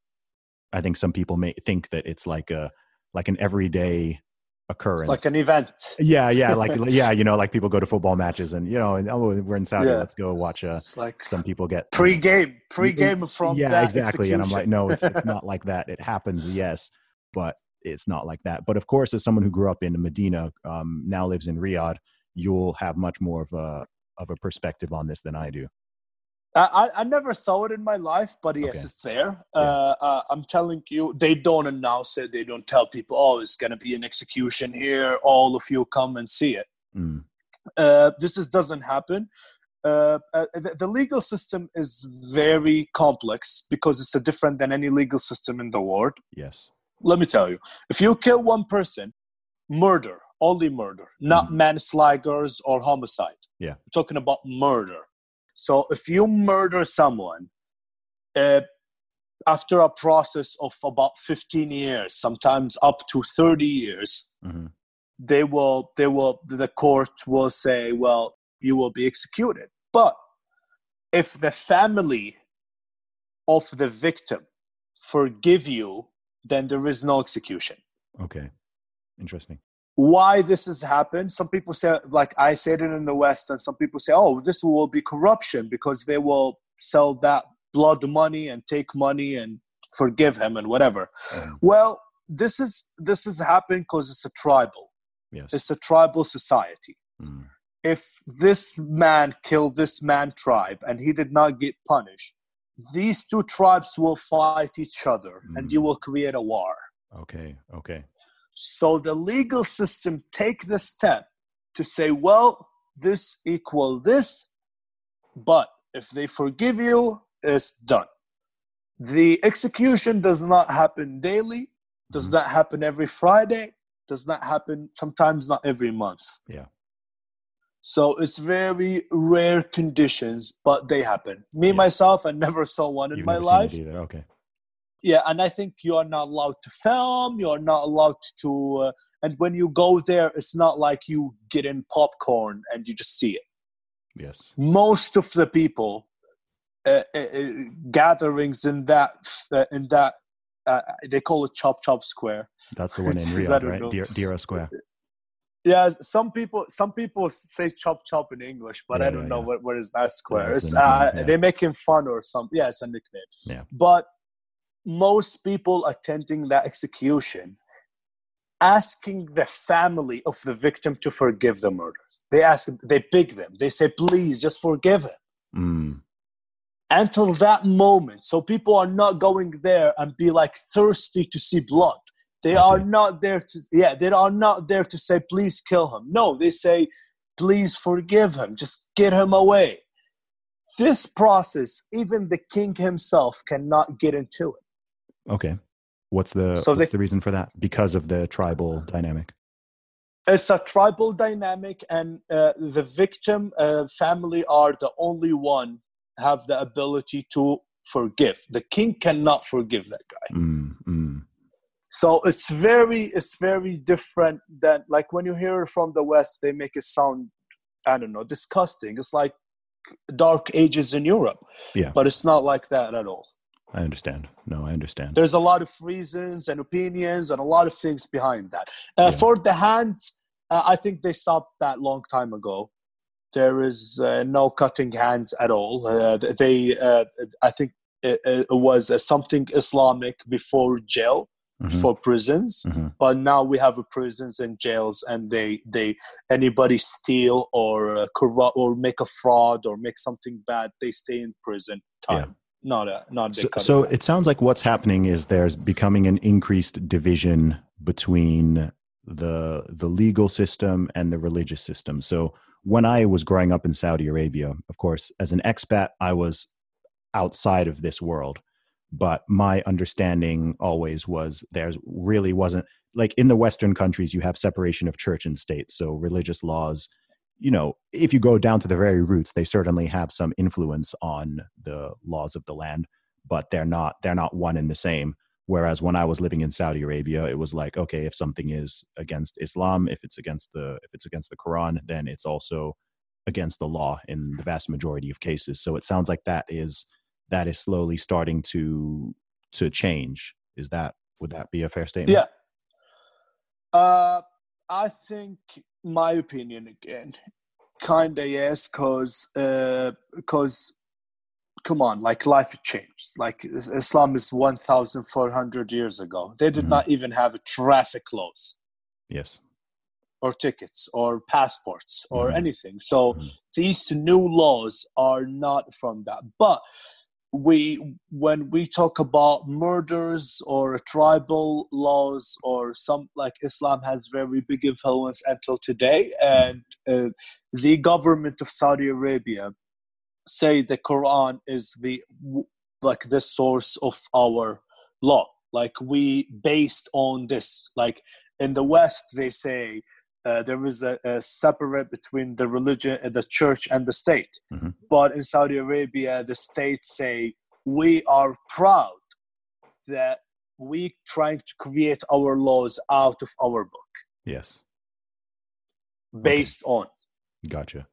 i think some people may think that it's like a like an everyday occurrence It's like an event. yeah, yeah, like yeah, you know, like people go to football matches and you know, and oh, we're in Saudi, Yeah. let's go watch. Uh, It's like some people get pre-game, pre-game from yeah, that exactly. And I'm like, no, it's it's not like that. It happens, yes, but it's not like that. But of course, as someone who grew up in Medina, um, now lives in Riyadh, you'll have much more of a of a perspective on this than I do. I, I never saw it in my life, but yes, Okay. it's there. Yeah. Uh, uh, I'm telling you, they don't announce it. They don't tell people, oh, it's going to be an execution here. All of you come and see it. Mm, Uh, this is, doesn't happen. Uh, uh, the, the legal system is very complex because it's a different than any legal system in the world. yes. Let me tell you, if you kill one person, murder, only murder, not manslaughters or homicide. Yeah. We're talking about murder. So if you murder someone, uh, after a process of about 15 years, sometimes up to 30 years, hmm they will, they will, the court will say, well, you will be executed. But if the family of the victim forgive you, then there is no execution Okay. Interesting. Why this has happened some people say like i said it in the west and some people say oh this will be corruption because they will sell that blood money and take money and forgive him and whatever. Mm. Well, this is this is happening because it's a tribal. Yes. It's a tribal society. Mm. If this man killed this man tribe and he did not get punished, these two tribes will fight each other and you Mm. will create a war. Okay. Okay. So the legal system take the step to say, well, this equal this, but if they forgive you, it's done. The execution does not happen daily, does Mhm. not happen every Friday, does not happen sometimes not every month. Yeah. So it's very rare conditions, but they happen. Me Yeah. myself, I never saw one in You've my never life. seen it either. Okay. Yeah, and I think you are not allowed to film. You are not allowed to. Uh, and when you go there, it's not like you get in popcorn and you just see it. Yes. Most of the people uh, uh, uh, gatherings in that uh, in that uh, they call it Chop Chop Square. That's the one in Riyadh, right? Dira, Square. Yeah, some people some people say chop chop in English, but Yeah, I don't yeah, know yeah. what what is that square. it's it's nickname, uh, yeah. they making fun or some. Yeah, it's a nickname. Yeah. But most people attending that execution asking the family of the victim to forgive the murders. They ask they beg them. They say, please just forgive him. Mm. Until that moment. So people are not going there and be like thirsty to see blood. They are not there to yeah, they are not there to say, please kill him. No, they say, please forgive him. Just get him away. This process, even the king himself cannot get into it. Okay. What's the So what's they- the reason for that? Because of the tribal dynamic. it's a tribal dynamic and uh, the victim uh, family are the only one have the ability to forgive the king cannot forgive that guy Mm, mm. so it's very it's very different than like when you hear it from the west they make it sound i don't know disgusting it's like dark ages in europe Yeah. but it's not like that at all I understand. No, I understand. there's a lot of reasons and opinions and a lot of things behind that. Uh, Yeah. For the hands, uh, I think they stopped that long time ago. There is uh, no cutting hands at all. Uh, they, uh, I think, it, it was uh, something Islamic before jail, Mhm, before prisons. mhm. But now we have prisons and jails, and they, they, anybody steal or uh, corrupt or make a fraud or make something bad, they stay in prison time. Not a, not a So, so it sounds like what's happening is there's becoming an increased division between the the legal system and the religious system. So when I was growing up in Saudi Arabia, of course, as an expat, I was outside of this world. But my understanding always was there's really wasn't like in the Western countries, you have separation of church and state. So religious laws, you know, if you go down to the very roots, they certainly have some influence on the laws of the land, but they're not they're not one and the same. Whereas when I was living in Saudi Arabia, it was like, okay, if something is against Islam, if it's against the if it's against the Quran, then it's also against the law in the vast majority of cases. So it sounds like that is that is slowly starting to to change. Is that would that be a fair statement? Yeah. Uh, I think my opinion again, kinda yes, cause uh, cause come on, like life changed. Like Islam is one thousand four hundred years ago. They did Mhm. not even have traffic laws Yes. or tickets or passports or Mhm. anything. So Mhm. these new laws are not from that. But we when we talk about murders or tribal laws or some like Islam has very big influence until today, and uh, the government of Saudi Arabia say the Quran is the like the source of our law. Like we based on this. Like in the West, they say uh, there is a, a separate between the religion, uh, the church, and the state. Mhm. But in Saudi Arabia, the states say we are proud that we trying to create our laws out of our book Yes. based on. Gotcha.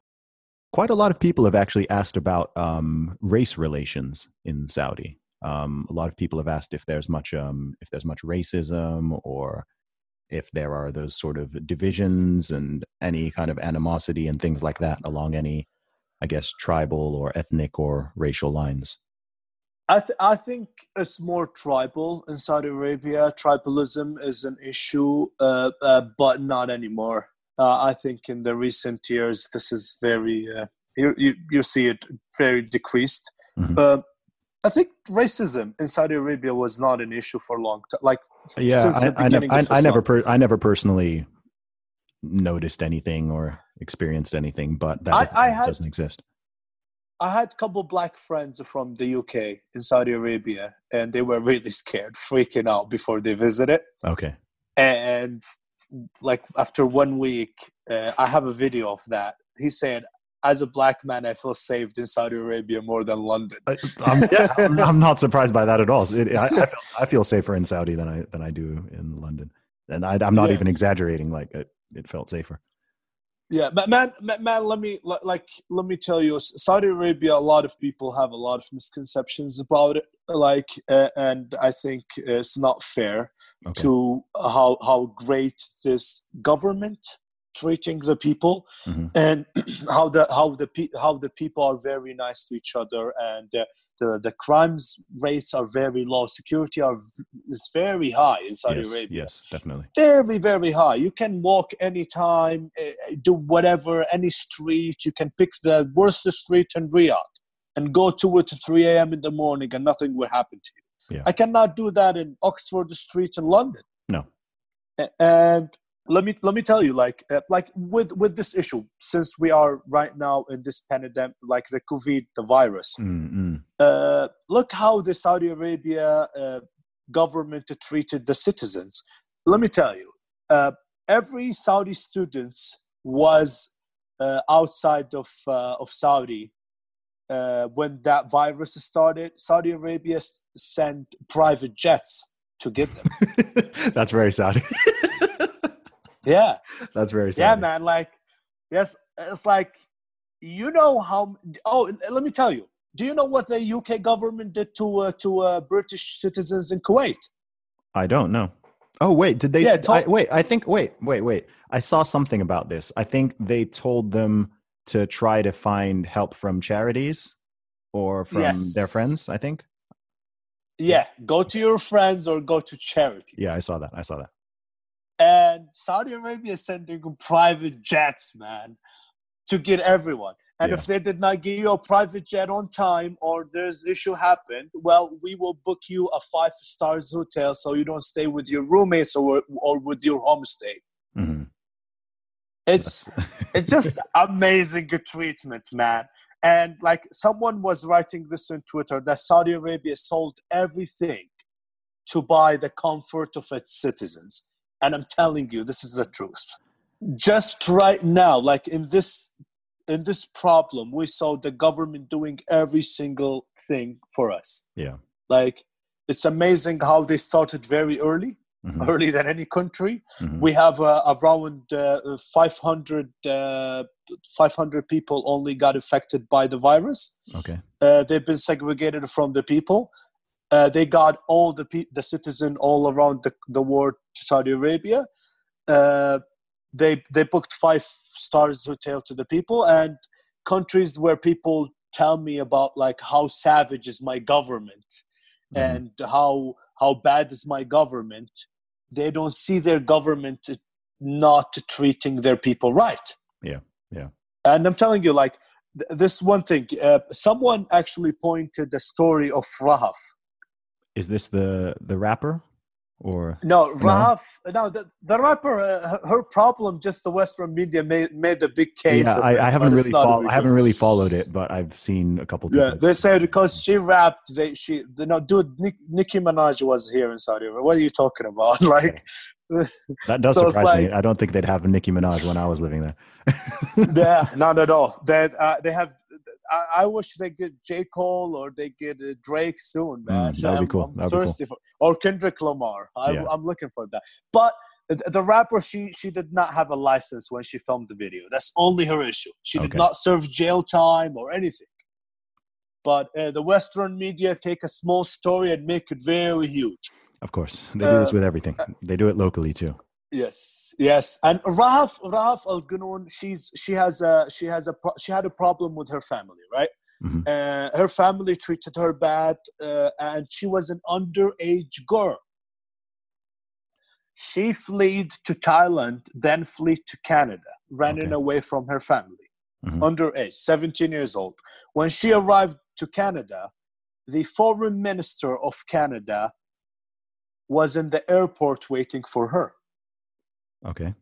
Quite a lot of people have actually asked about um, race relations in Saudi. Um, a lot of people have asked if there's much um, if there's much racism or if there are those sort of divisions and any kind of animosity and things like that along any, I guess, tribal or ethnic or racial lines. I, th- I think it's more tribal in Saudi Arabia. Tribalism is an issue, uh, uh, but not anymore. Uh, I think in the recent years, this is very, uh, you, you, you see it very decreased. Mhm. I think racism in Saudi Arabia was not an issue for a long time. Like, Yeah, since I, I, I, I never, per, I never personally noticed anything or experienced anything, but that I had- doesn't exist. I had a couple black friends from the UK in Saudi Arabia, and they were really scared, freaking out before they visited. Okay. and like after one week uh, i have a video of that he said as a black man i feel saved in saudi arabia more than london I, I'm, yeah, I'm, not surprised by that at all. It, I, I, feel, I feel safer in Saudi than I than I do in London, and I, I'm not even exaggerating. Like it, it felt safer. yeah but man, man man let me like let me tell you saudi arabia a lot of people have a lot of misconceptions about it like uh, and i think it's not fair Okay. to how how great this government treating the people Mhm. and how the how the pe- how the people are very nice to each other and uh, the the crimes rates are very low security are is very high in Saudi yes, Arabia yes, definitely. very very high you can walk anytime uh, do whatever any street you can pick the worst street in Riyadh and go to it at 3 a.m. in the morning and nothing will happen to you Yeah. I cannot do that in Oxford Street in London No. And let me let me tell you like uh, like with with this issue since we are right now in this pandemic like the covid the virus Mm-mm. uh, look how the saudi arabia uh, government treated the citizens let me tell you uh, every saudi students was uh, outside of uh, of saudi uh, when that virus started saudi arabia sent private jets to get them That's very Saudi. yeah That's very Saudi. Yeah, man. Like, yes, it's like you know how. Oh, let me tell you. Do you know what the UK government did to uh, to uh, British citizens in Kuwait? I don't know. Oh wait, did they? Yeah, I, wait, I think. Wait, wait, wait. I saw something about this. I think they told them to try to find help from charities or from Yes. their friends. I think. Yeah, go to your friends or go to charities. Yeah, I saw that. I saw that. And Saudi Arabia is sending private jets, man, to get everyone. And Yeah. if they did not give you a private jet on time or there's issue happened, well, we will book you a five stars hotel so you don't stay with your roommates or or with your homestay. Mhm. It's it's just amazing treatment, man. And like someone was writing this on Twitter that Saudi Arabia sold everything to buy the comfort of its citizens. And I'm telling you, this is the truth. Just right now, like in this in this problem, we saw the government doing every single thing for us. Yeah. Like it's amazing how they started very early, Mhm. earlier than any country Mhm. we have uh, around uh, 500 uh, 500 people only got affected by the virus Okay. uh, they've been segregated from the people uh, they got all the pe- the citizen all around the, the world to saudi arabia uh, they they booked five stars hotel to the people and countries where people tell me about like how savage is my government Mhm. and how how bad is my government they don't see their government not treating their people right Yeah, yeah. and i'm telling you like th- this one thing uh, someone actually pointed the story of rahaf Is this the the rapper or? no rahaf no, the, the rapper uh, her- problem just the western media made, made a big case Yeah, I, I haven't really follow, I haven't really followed it, but I've seen a couple. Yeah, they said because she rapped, they she the no dude Nick, Nicki Minaj was here in Saudi Arabia. What are you talking about? Like, that does so surprise me. I don't think they'd have Nicki Minaj when I was living there. yeah, not at all. That uh, they have. I, I wish they get J Cole or they get uh, Drake soon, man. Mm, that would be I'm- cool. I'm That would be thirsty for, or Kendrick Lamar. I, Yeah. I'm looking for that. But the, the rapper, she she did not have a license when she filmed the video. That's only her issue. She did Okay. not serve jail time or anything. But uh, the Western media take a small story and make it very huge. Of course, they do this Uh, with everything. They do it locally too. Yes, yes. And Rahaf Rahaf Al Ganoon, she's she has a she has a she had a problem with her family, right? Mhm. Uh, her family treated her bad, uh, and she was an underage girl. She fled to Thailand, then fled to Canada, running Okay. away from her family. Mhm. Underage, 17 years old. When she arrived to Canada, the foreign minister of Canada was in the airport waiting for her Okay.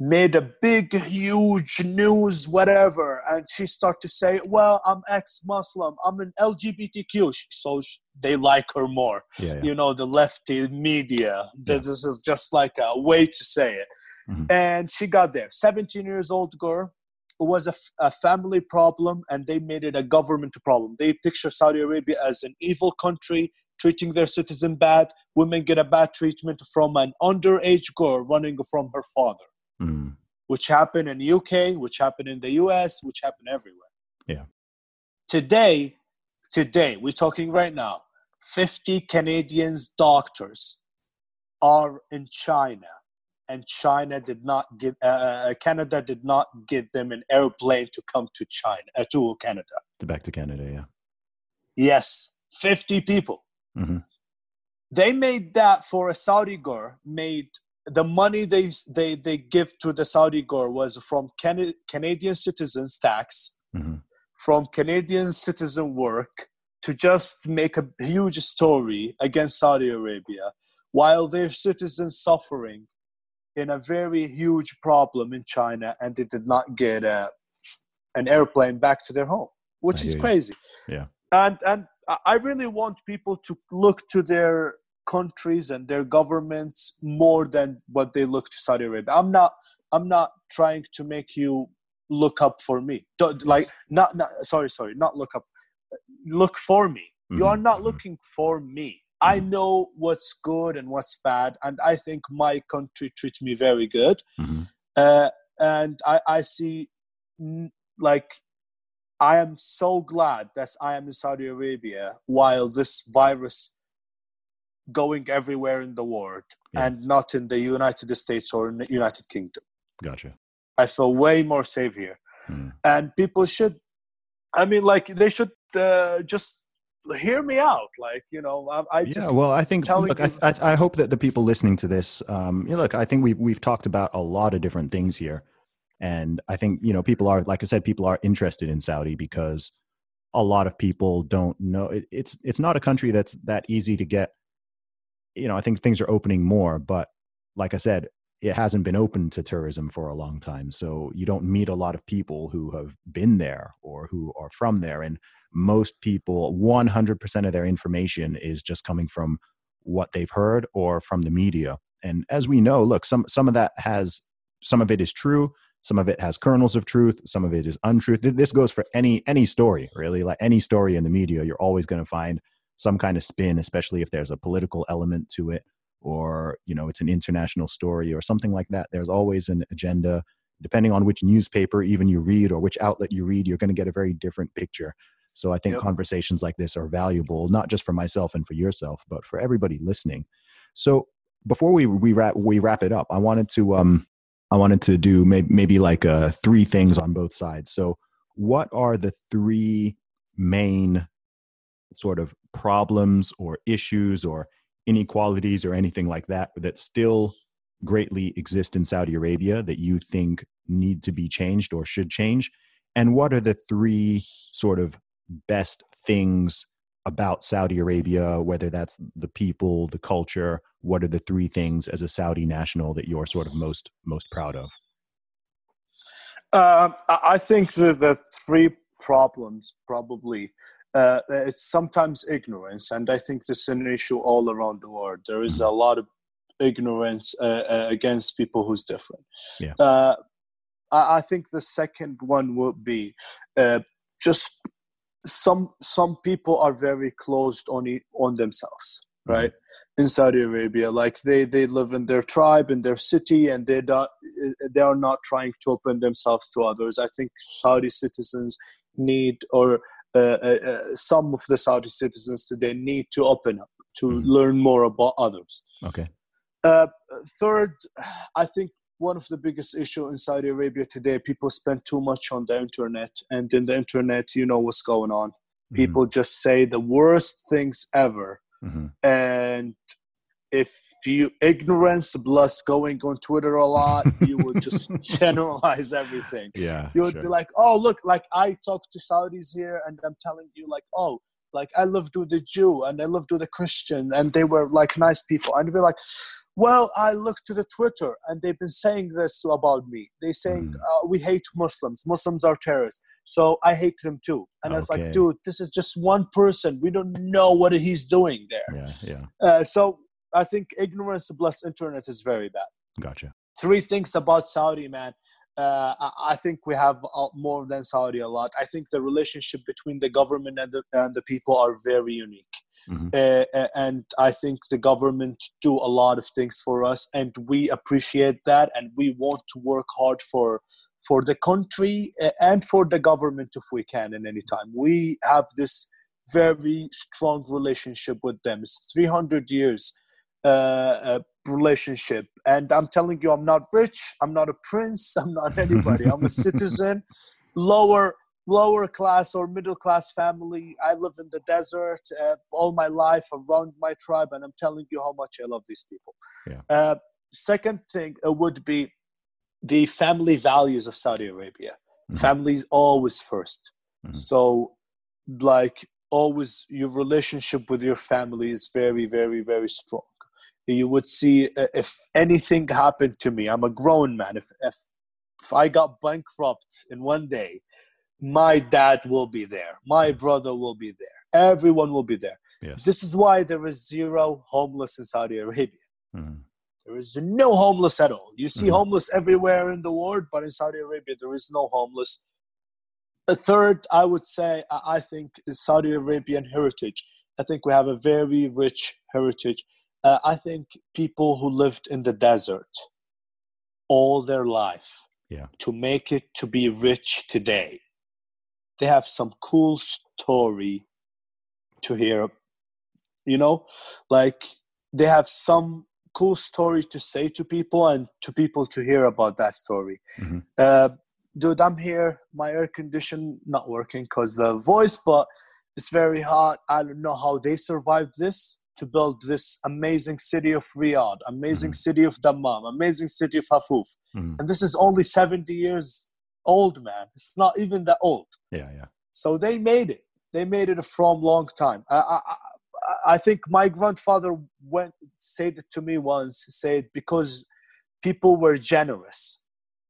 made a big huge news whatever and she started to say well i'm ex-muslim i'm an lgbtq so they like her more Yeah. yeah. you know the lefty media Yeah. this is just like a way to say it Mhm. and she got there 17 years old girl it was a, f- a family problem and they made it a government problem they picture saudi arabia as an evil country treating their citizen bad women get a bad treatment from an underage girl running from her father Mm. which happened in the UK, which happened in the US, which happened everywhere. Yeah. Today, today, we're talking right now, 50 Canadians doctors are in China and China did not give uh, Canada did not give them an airplane to come to China uh, to Canada. To back to Canada. Yeah. Yes, 50 people. Mhm. They made that for a Saudi girl made the money they they they give to the Saudi girl was from Can- Canadian citizens tax, Mhm. from Canadian citizen work to just make a huge story against Saudi Arabia while their citizens suffering in a very huge problem in China and they did not get a, an airplane back to their home, which I is you. crazy. Yeah. And and I- really want people to look to their countries and their governments more than what they look to Saudi Arabia. I'm not I'm not trying to make you look up for me. Don't, like not not sorry sorry not look up. Look for me. You are Mhm, not mhm. looking for me. I Mhm. know what's good and what's bad, and I think my country treats me very good. Mhm. Uh, and I, I see, like, I am so glad that I am in Saudi Arabia while this virus going everywhere in the world Yeah. and not in the United States or in the United Kingdom. Gotcha. I feel way more safe here. Mm. And people should, I mean, like, they should uh, just hear me out. Like, you know, I, I yeah just. well i think look I, I, I hope that the people listening to this um you know, look i think we've we've talked about a lot of different things here and i think you know people are like i said people are interested in saudi because a lot of people don't know it, it's it's not a country that's that easy to get you know i think things are opening more but like i said it hasn't been open to tourism for a long time. So you don't meet a lot of people who have been there or who are from there. And most people 100% of their information is just coming from what they've heard or from the media. And as we know look some some of that has some of it is true some of it has kernels of truth some of it is untruth. This goes for any any story really. Like any story in the media you're always going to find some kind of spin especially if there's a political element to it or you know it's an international story or something like that. There's always an agenda. Depending on which newspaper even you read or which outlet you read you're going to get a very different picture. So i think Yep. conversations like this are valuable not just for myself and for yourself but for everybody listening. So before we we wrap we wrap it up i wanted to um i wanted to do maybe, maybe like uh three things on both sides so what are the three main sort of problems or issues or inequalities or anything like that that still greatly exist in Saudi Arabia that you think need to be changed or should change? And what are the three sort of best things about Saudi Arabia, whether that's the people, the culture? What are the three things as a Saudi national that you're sort of most most proud of? Um, I think the, the three problems probably uh, it's sometimes ignorance, and I think this is an issue all around the world. There is a lot of ignorance uh, uh, against people who's different. Yeah. Uh, I, I think the second one would be uh, just some some people are very closed on on themselves, right? In Saudi Arabia, like they they live in their tribe in their city, and they not they are not trying to open themselves to others. I think Saudi citizens need or uh, uh, uh, some of the Saudi citizens today need to open up to Mhm. learn more about others. Okay. Uh, third, I think one of the biggest issue in Saudi Arabia today. People spend too much on the internet, and in the internet, you know what's going on. Mm-hmm. People just say the worst things ever, Mhm. and if you ignorance plus going on Twitter a lot, you will just generalize everything. Yeah. You would sure. be like, oh, look, like I talk to Saudis here, and I'm telling you, like, oh, like I lived with a Jew and I lived with a Christian, and they were like nice people. And be like, well, I look to the Twitter, and they've been saying this about me. They saying Mm. uh, we hate Muslims. Muslims are terrorists, so I hate them too. And I was like, dude, this is just one person. We don't know what he's doing there. yeah. Yeah. Uh, so I think ignorance plus internet is very bad Gotcha. three things about Saudi, man. Uh, I, think we have uh, more than Saudi a lot. I think the relationship between the government and the, and the people are very unique. Mhm. Uh, and I think the government do a lot of things for us, and we appreciate that, and we want to work hard for for the country and for the government if we can in any time. We have this very strong relationship with them. It's 300 years uh, uh, relationship. And I'm telling you, I'm not rich. I'm not a prince. I'm not anybody. I'm a citizen, lower lower class or middle class family. I live in the desert uh, all my life around my tribe, and I'm telling you how much I love these people. Yeah. Uh, second thing uh, would be the family values of Saudi Arabia. Mhm. Families always 1st Mhm. So, like always, your relationship with your family is very, very, very strong you would see uh, if anything happened to me i'm a grown man. If, if if i got bankrupt in one day my dad will be there. My brother will be there. Everyone will be there. Yes. this is why there is zero homeless in saudi arabia. Mhm. there is no homeless at all. You see Mhm. homeless everywhere in the world but in saudi arabia there is no homeless. A third i would say I think is saudi arabian heritage. I think we have a very rich heritage uh, I think people who lived in the desert all their life Yeah. to make it to be rich today, they have some cool story to hear. You know, like they have some cool story to say to people and to people to hear about that story. Mhm. Uh, dude, I'm here. My air condition not working because the voice, but it's very hot. I don't know how they survived this to build this amazing city of Riyadh, amazing city of Dammam, amazing city of Hafuf. Mhm. And this is only 70 years old, man. It's not even that old. Yeah. Yeah. So they made it. They made it from long time. I, I, I- I think my grandfather went said it to me once. Said because people were generous,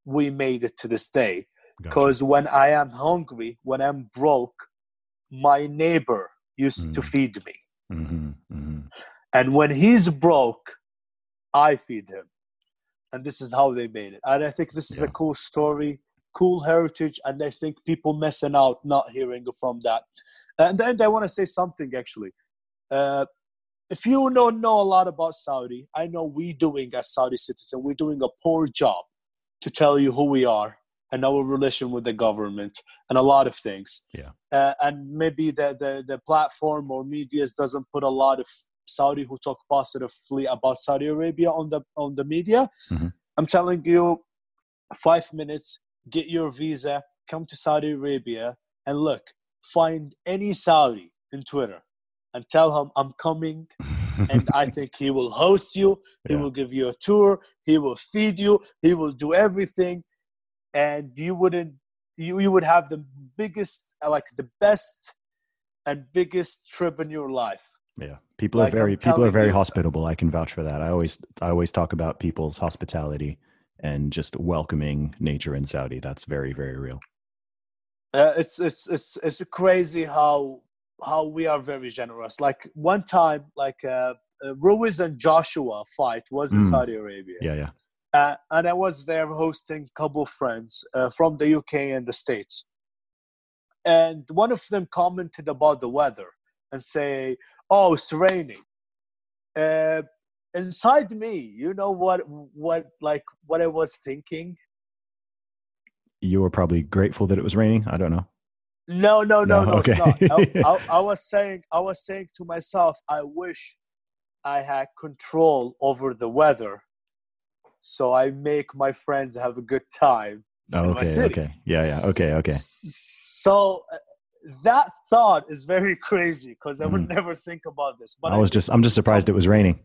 we made it to this day. Gotcha. Because when I am hungry, when I'm broke, my neighbor used to Mm. feed me. Mhm. Mhm. And when he's broke, I feed him. And this is how they made it. And I think this is a cool story, cool heritage. And I think people missing out not hearing from that. And then I want to say something actually. Uh, if you don't know a lot about Saudi, I know we doing as Saudi citizen, we're doing a poor job to tell you who we are and our relation with the government and a lot of things. Yeah. Uh, and maybe the, the, the platform or media doesn't put a lot of Saudi who talk positively about Saudi Arabia on the on the media. Mhm. I'm telling you, five minutes, get your visa, come to Saudi Arabia, and look, find any Saudi in Twitter and tell him I'm coming and I think he will host you. He Yeah. will give you a tour. He will feed you. He will do everything, and you wouldn't. You you would have the biggest, uh, like the best, and biggest trip in your life. Yeah, people Like, are very people are very you- hospitable. I can vouch for that. I always I always talk about people's hospitality and just welcoming nature in Saudi. That's very very real. Uh, it's it's it's it's crazy how how we are very generous. Like one time, like uh, uh, Ruiz and Joshua fight was in Mm. Saudi Arabia. Yeah, yeah. Uh, and I was there hosting a couple of friends uh, from the UK and the States. And one of them commented about the weather and say, "Oh, it's raining." Uh, inside me, you know what, what, like, what I was thinking. You were probably grateful that it was raining. I don't know. No, no, no, No, no, okay. not. I, I, I was saying, I was saying to myself, I wish I had control over the weather, so I make my friends have a good time. Oh, okay, okay, yeah, yeah, okay, okay. So uh, that thought is very crazy because I would never think about this. But. I was did just, I'm just surprised it was raining.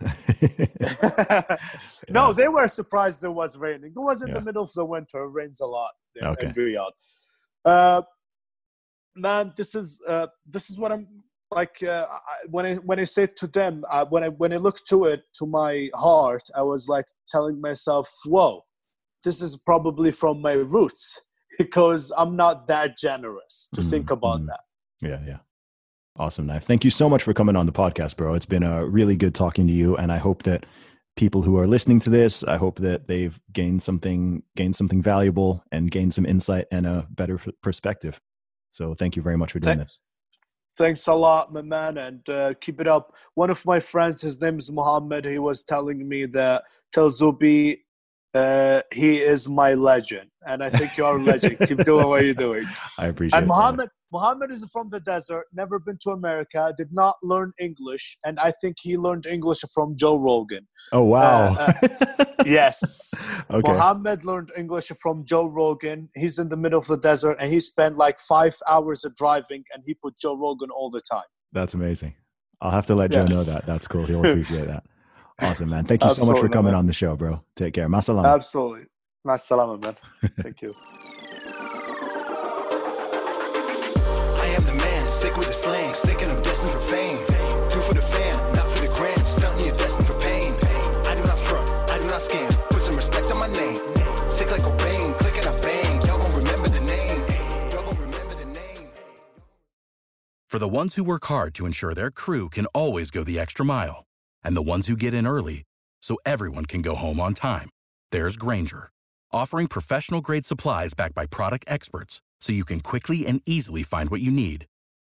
no, they were surprised there was raining. It was in Yeah. the middle of the winter. It rains a lot Okay. in Riyadh. Uh, man, this is uh, this is what I'm like. Uh, I, when I when I say to them, uh, when I when I look to it to my heart, I was like telling myself, "Whoa, this is probably from my roots." Because I'm not that generous to Mm, think about mm. that. Yeah, yeah. Awesome, Naif. Thank you so much for coming on the podcast, bro. It's been a really good talking to you, and I hope that people who are listening to this, I hope that they've gained something, gained something valuable, and gained some insight and a better f- perspective. So, thank you very much for doing this. Thanks a lot, my man, and uh, keep it up. One of my friends, his name is Mohammed. He was telling me that tell Zuby uh, he is my legend, and I think you're a legend. keep doing what you're doing. I appreciate And it. Mohammed, Mohammed is from the desert, never been to America, did not learn English, and I think he learned English from Joe Rogan. Oh wow! uh, Yes. okay. Mohammed learned English from Joe Rogan. He's in the middle of the desert, and he spent like five hours of driving, and he put Joe Rogan all the time. That's amazing. I'll have to let Joe know that. That's cool. He'll appreciate that. Awesome, man. Thank you so much for coming man. on the show, bro. Take care. Masalam. Absolutely. Nice salama, man. Thank you. Sick with the slang, sick and I'm destined for fame. Do for the fam, not for the gram. Destined for pain. I do not front, I do not scam. Put some respect on my name. Sick like click and I bang. Y'all gon' remember the name. Y'all gon' remember the name. For the ones who work hard to ensure their crew can always go the extra mile, and the ones who get in early so everyone can go home on time, there's Grainger, offering professional grade supplies backed by product experts so you can quickly and easily find what you need.